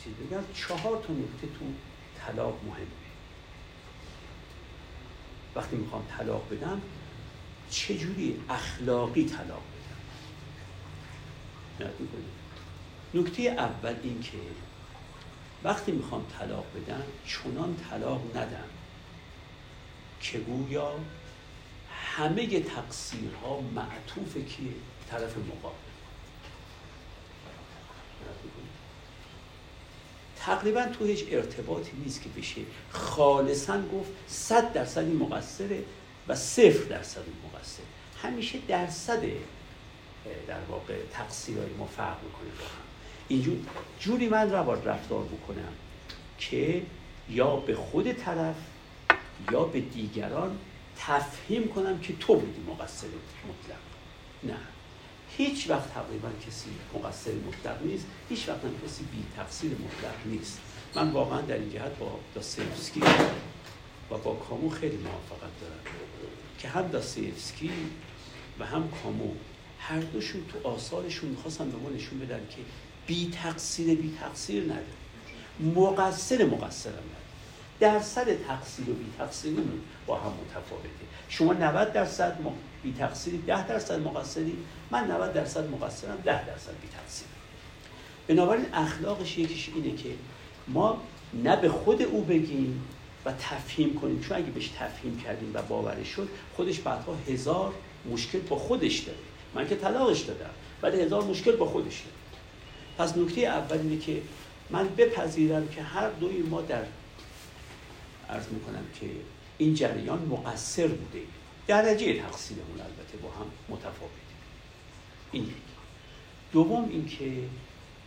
چیز بگم چهار تا نکته تو طلاق مهمه. وقتی می‌خوام طلاق بدم چجوری اخلاقی طلاق بدم؟ نکته اول این که وقتی می‌خوام طلاق بدم چنان طلاق ندم که گویا همه تقصیرها معطوف که طرف مقابل. تقریبا تو هیچ ارتباطی نیست که بشه خالصا گفت صد درصد این مقصره و صفر درصد این مقصر همیشه درصد در واقع تقصیرهای ما فرق می‌کنه با هم. اینجور جوری من رو باید رفتار بکنم که یا به خود طرف یا به دیگران تفهیم کنم که تو بودی مقصر مطلق. نه. هیچ وقت تقریبا کسی مقصر مطلق نیست هیچ وقت هم کسی بی تقصیر مطلق نیست. من واقعا در این جهت با داستایوفسکی و با کامو خیلی موافقت دارم که هم داستایوفسکی و هم کامو هر دوشون تو آثارشون می‌خواستن به ما نشون بدن که بی تقصیر بی تقصیر نداره. مقصر مقصرم درصد تقصیر و بی با هم متفاوته. شما 90 درصد بی تقصیری 10 درصد مقصری من 90 درصد مقصرم 10 درصد بی تقصیر بنابراین اخلاقش یکیش اینه که ما نه به خود او بگیم و تفهیم کنیم. چون اگه بهش تفهیم کردیم و باورش شد خودش بعدها هزار مشکل با خودش داره. من که طلاقش دادم ولی هزار مشکل با خودش داره. پس نکته اول اینه که من بپذیرم که هر دوی ما در عرض می‌کنم که این جریان مقصر بوده. درجه تقصیرمون البته با هم متفاوته. این یک. دوم اینکه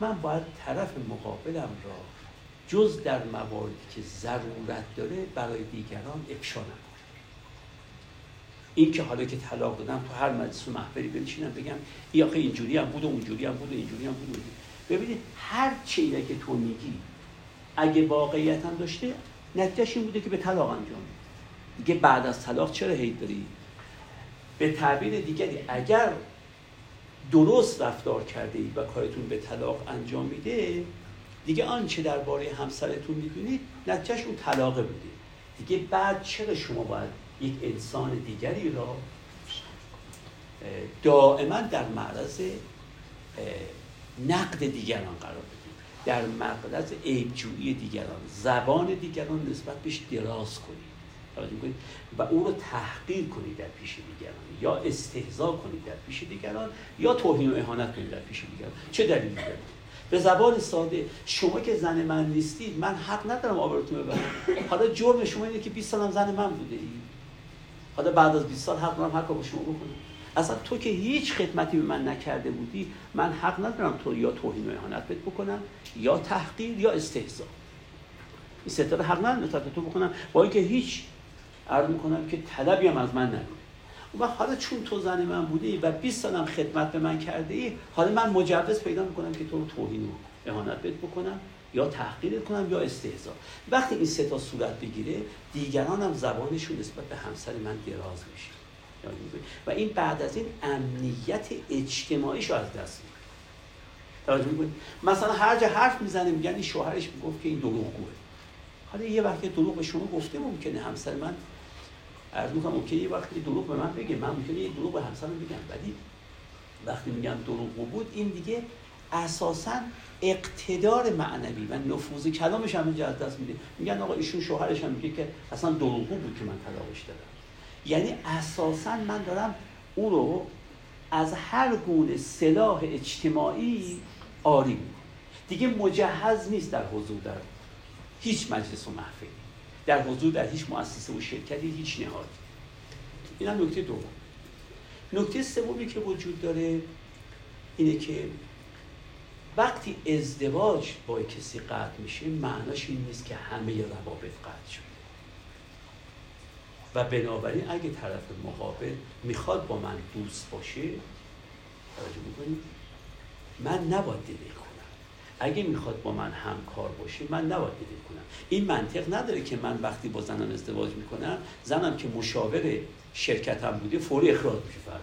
من باید طرف مقابلم را جز در مواردی که ضرورت داره برای دیگران افشا نکنم. این که حالا که طلاق دادم تو هر مجلس محفلی بنشینم بگم ای آخه اینجوری هم بود و اونجوری هم بود و اینجوری هم بود ببینید هر چیزی که تو میگی اگه واقعیت هم داشته نتیجهش این بوده که به طلاق انجام دیگه بعد از طلاق چرا هید داری؟ به تعبیر دیگری اگر درست رفتار کرده اید و کارتون به طلاق انجام میده دیگه آنچه درباره همسرتون می‌دونید نتیجهش اون طلاقه بوده. دیگه بعد چرا شما باید یک انسان دیگری را دائما در معرض نقد دیگران قرار در معرض عیبجویی دیگران زبان دیگران نسبت بهش دراز کنید. و او رو تحقیر کنید در پیش دیگران. یا استهزا کنید در پیش دیگران یا توهین و اهانت کنید در پیش دیگران. چه دلیلی دارید به زبان ساده شما که زن من نیستید من حق ندارم آبروتون ببرم. حالا جرم شما اینه که 20 سالم زن من بوده ای. حالا بعد از 20 سال حق دارم هر کار با شما بکنم. اصلا تو که هیچ خدمتی به من نکرده بودی من حق ندارم تو یا توهین و اهانت بهت بکنم یا تحقیر یا استهزا. این ستاره حق ندارم تو بکنم. با اینکه هیچ عرض می‌کنم که طلبی هم از من نداره و حالا چون تو زن من بودی و 20 سالم خدمت به من کرده ای حالا من مجوز پیدا می‌کنم که تو رو توهین و اهانت بهت بکنم یا تحقیر کنم یا استهزا. وقتی این سه تا صورت بگیره دیگران هم زبانشون نسبت به همسر من دراز میشه. و این بعد از این امنیت اجتماعیش از دست میده. توجه مثلا هر جا حرف می‌زنه میگن این شوهرش می‌گفت که این دروغگوه حالا یه وقتی دروغ به شما گفته ممکنه همسر من عرض می‌کنم ممکنه یه وقتی دروغ به من بگه. من ممکنه یه دروغ به همسرم بگم. ولی وقتی میگم دروغ بود این دیگه اساسا اقتدار معنوی و نفوذ کلامش هم از دست میده. میگن آقا ایشون شوهرش هم میگه که اصلا دروغگو بود که من طلاقش دادم یعنی اساسا من دارم او رو از هر گونه سلاح اجتماعی آری دیگه مجهز نیست در حضور در هیچ مجلس و محفلی در حضور در هیچ مؤسسه و شرکتی هیچ نهادی این هم نکته دوم. نکته سومی که وجود داره اینه که وقتی ازدواج با کسی قطع میشه معناش این نیست که همه روابط قطع شده. و بنابراین اگه طرف مقابل می‌خواد با من دوست باشه توجه می‌کنید من نباید دل کنم. اگه می‌خواد با من همکار باشه من نباید دل کنم. این منطق نداره که من وقتی با زنم ازدواج می‌کنم زنم که مشاور شرکتم بوده فوری اخراج میشه فرد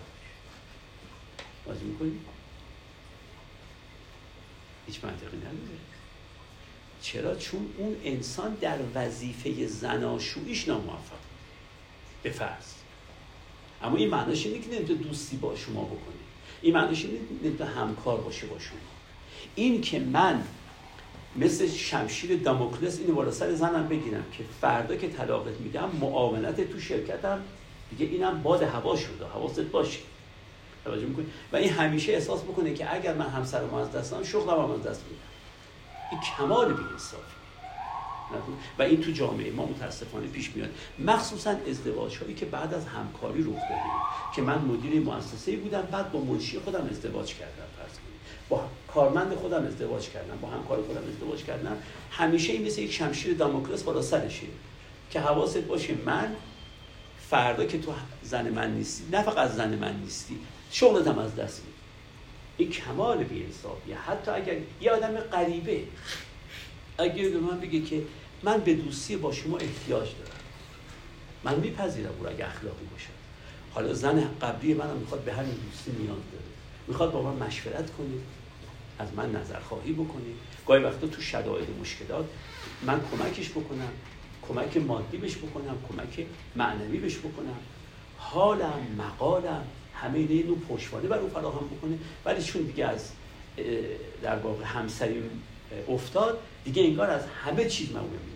بازی می‌کنی؟ هیچ منطقی نداره. چرا؟ چون اون انسان در وظیفه زناشویش ناموفق. به فرض اما این معناش اینه که نمی‌تونه دوستی با شما بکنه این معناش اینه نمی‌تونه همکار باشه با شما. این که من مثل شمشیر داموکلس اینو بالا سر زنم بگیرم که فردا که طلاقت میدم معاونت تو شرکتم دیگه اینم باد هوا شده. حواست باشه. توجه می‌کنی؟ و این همیشه احساس بکنه که اگر من همسرم از دست دادم شغلم هم از دست میدم. این کمال بی‌انصافی و این تو جامعه ما متاسفانه پیش میاد. مخصوصا ازدواج هایی که بعد از همکاری رخ داده که من مدیر مؤسسه بودم بعد با منشی خودم ازدواج کردم فرض با کارمند خودم ازدواج کردم با همکار خودم ازدواج کردم. همیشه این مثل یک شمشیر داموکلس بالا سرشه. که حواست باشه من فردا که تو زن من نیستی نه فقط زن من نیستی شغلت هم از دست میدی. این کمال بی‌انصافیه. حتی اگر یه آدم غریبه اگر به من بگه که من به دوستی با شما احتیاج دارم. من میپذیرم او اگه اخلاقی باشه حالا زن قبلی منم می‌خواد به همین دوستی نیاز داره. می‌خواد با من مشورت کنه از من نظر خواهی بکنید گاهی وقتا تو شدائد مشکلات من کمکش بکنم کمک مادی بهش بکنم کمک معنوی بهش بکنم. حالم مقالم همه اینه نوع پشتوانه بر او فراهم بکنه. ولی چون دیگه از در واقع همسری افتاد دیگه انگار از همه چیز من میندازم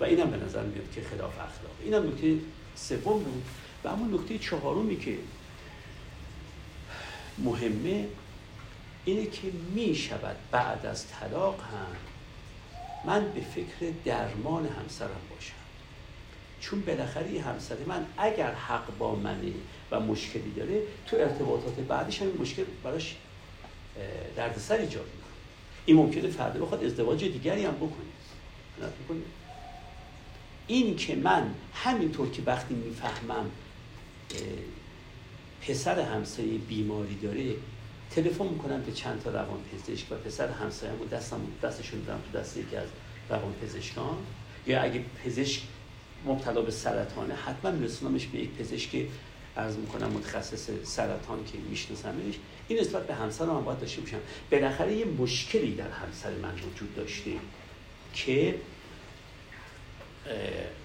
و اینم به نظر میاد که خلاف اخلاق. اینم نکته سوم بود و اما نکته چهارمی که مهمه اینه که می شود بعد از طلاق هم من به فکر درمان همسرم باشم. چون بالاخره همسر من اگر حق با منه و مشکلی داره تو ارتباطات بعدش هم مشکل براش دردسر ایجاد می‌کنه. این ممکنه فردا بخواد ازدواج دیگری هم بکنه. این که من همینطور که وقتی می‌فهمم پسر همسایه بیماری داره تلفن می‌کنم به چند تا روان پزشک و پسر همسایه‌مو دستم دستشون دارم تو دست یکی از روان پزشکان یا اگه پزشک مبتلا به سرطانه حتما میرسونمش به یک پزشک عرض می‌کنم متخصص سرطان که میشناسمش. این نسبت به همسر هم باید داشته باشم. بالاخره یه مشکلی در همسر من وجود داشته که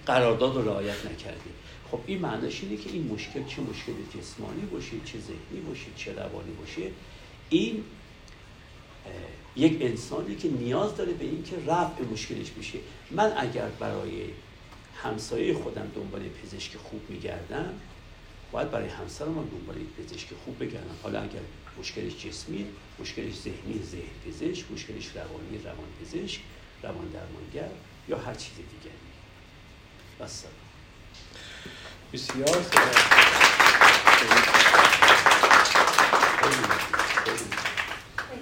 قرارداد رو رعایت نکرده خب این معناش اینه که این مشکل چه مشکل جسمانی باشه چه ذهنی باشه چه روانی باشه. این یک انسانی که نیاز داره به اینکه رفع مشکلش بشه. من اگر برای همسایه خودم دنبال پزشک خوب میگردم باید برای همسرم هم دنبال پزشک خوب بگردم. حالا اگر مشکلش جسمی مشکلش ذهنی ذهن پزشک مشکلش روانی روان پزشک روان درمانگر یا هر چیز دیگری. بس بسیار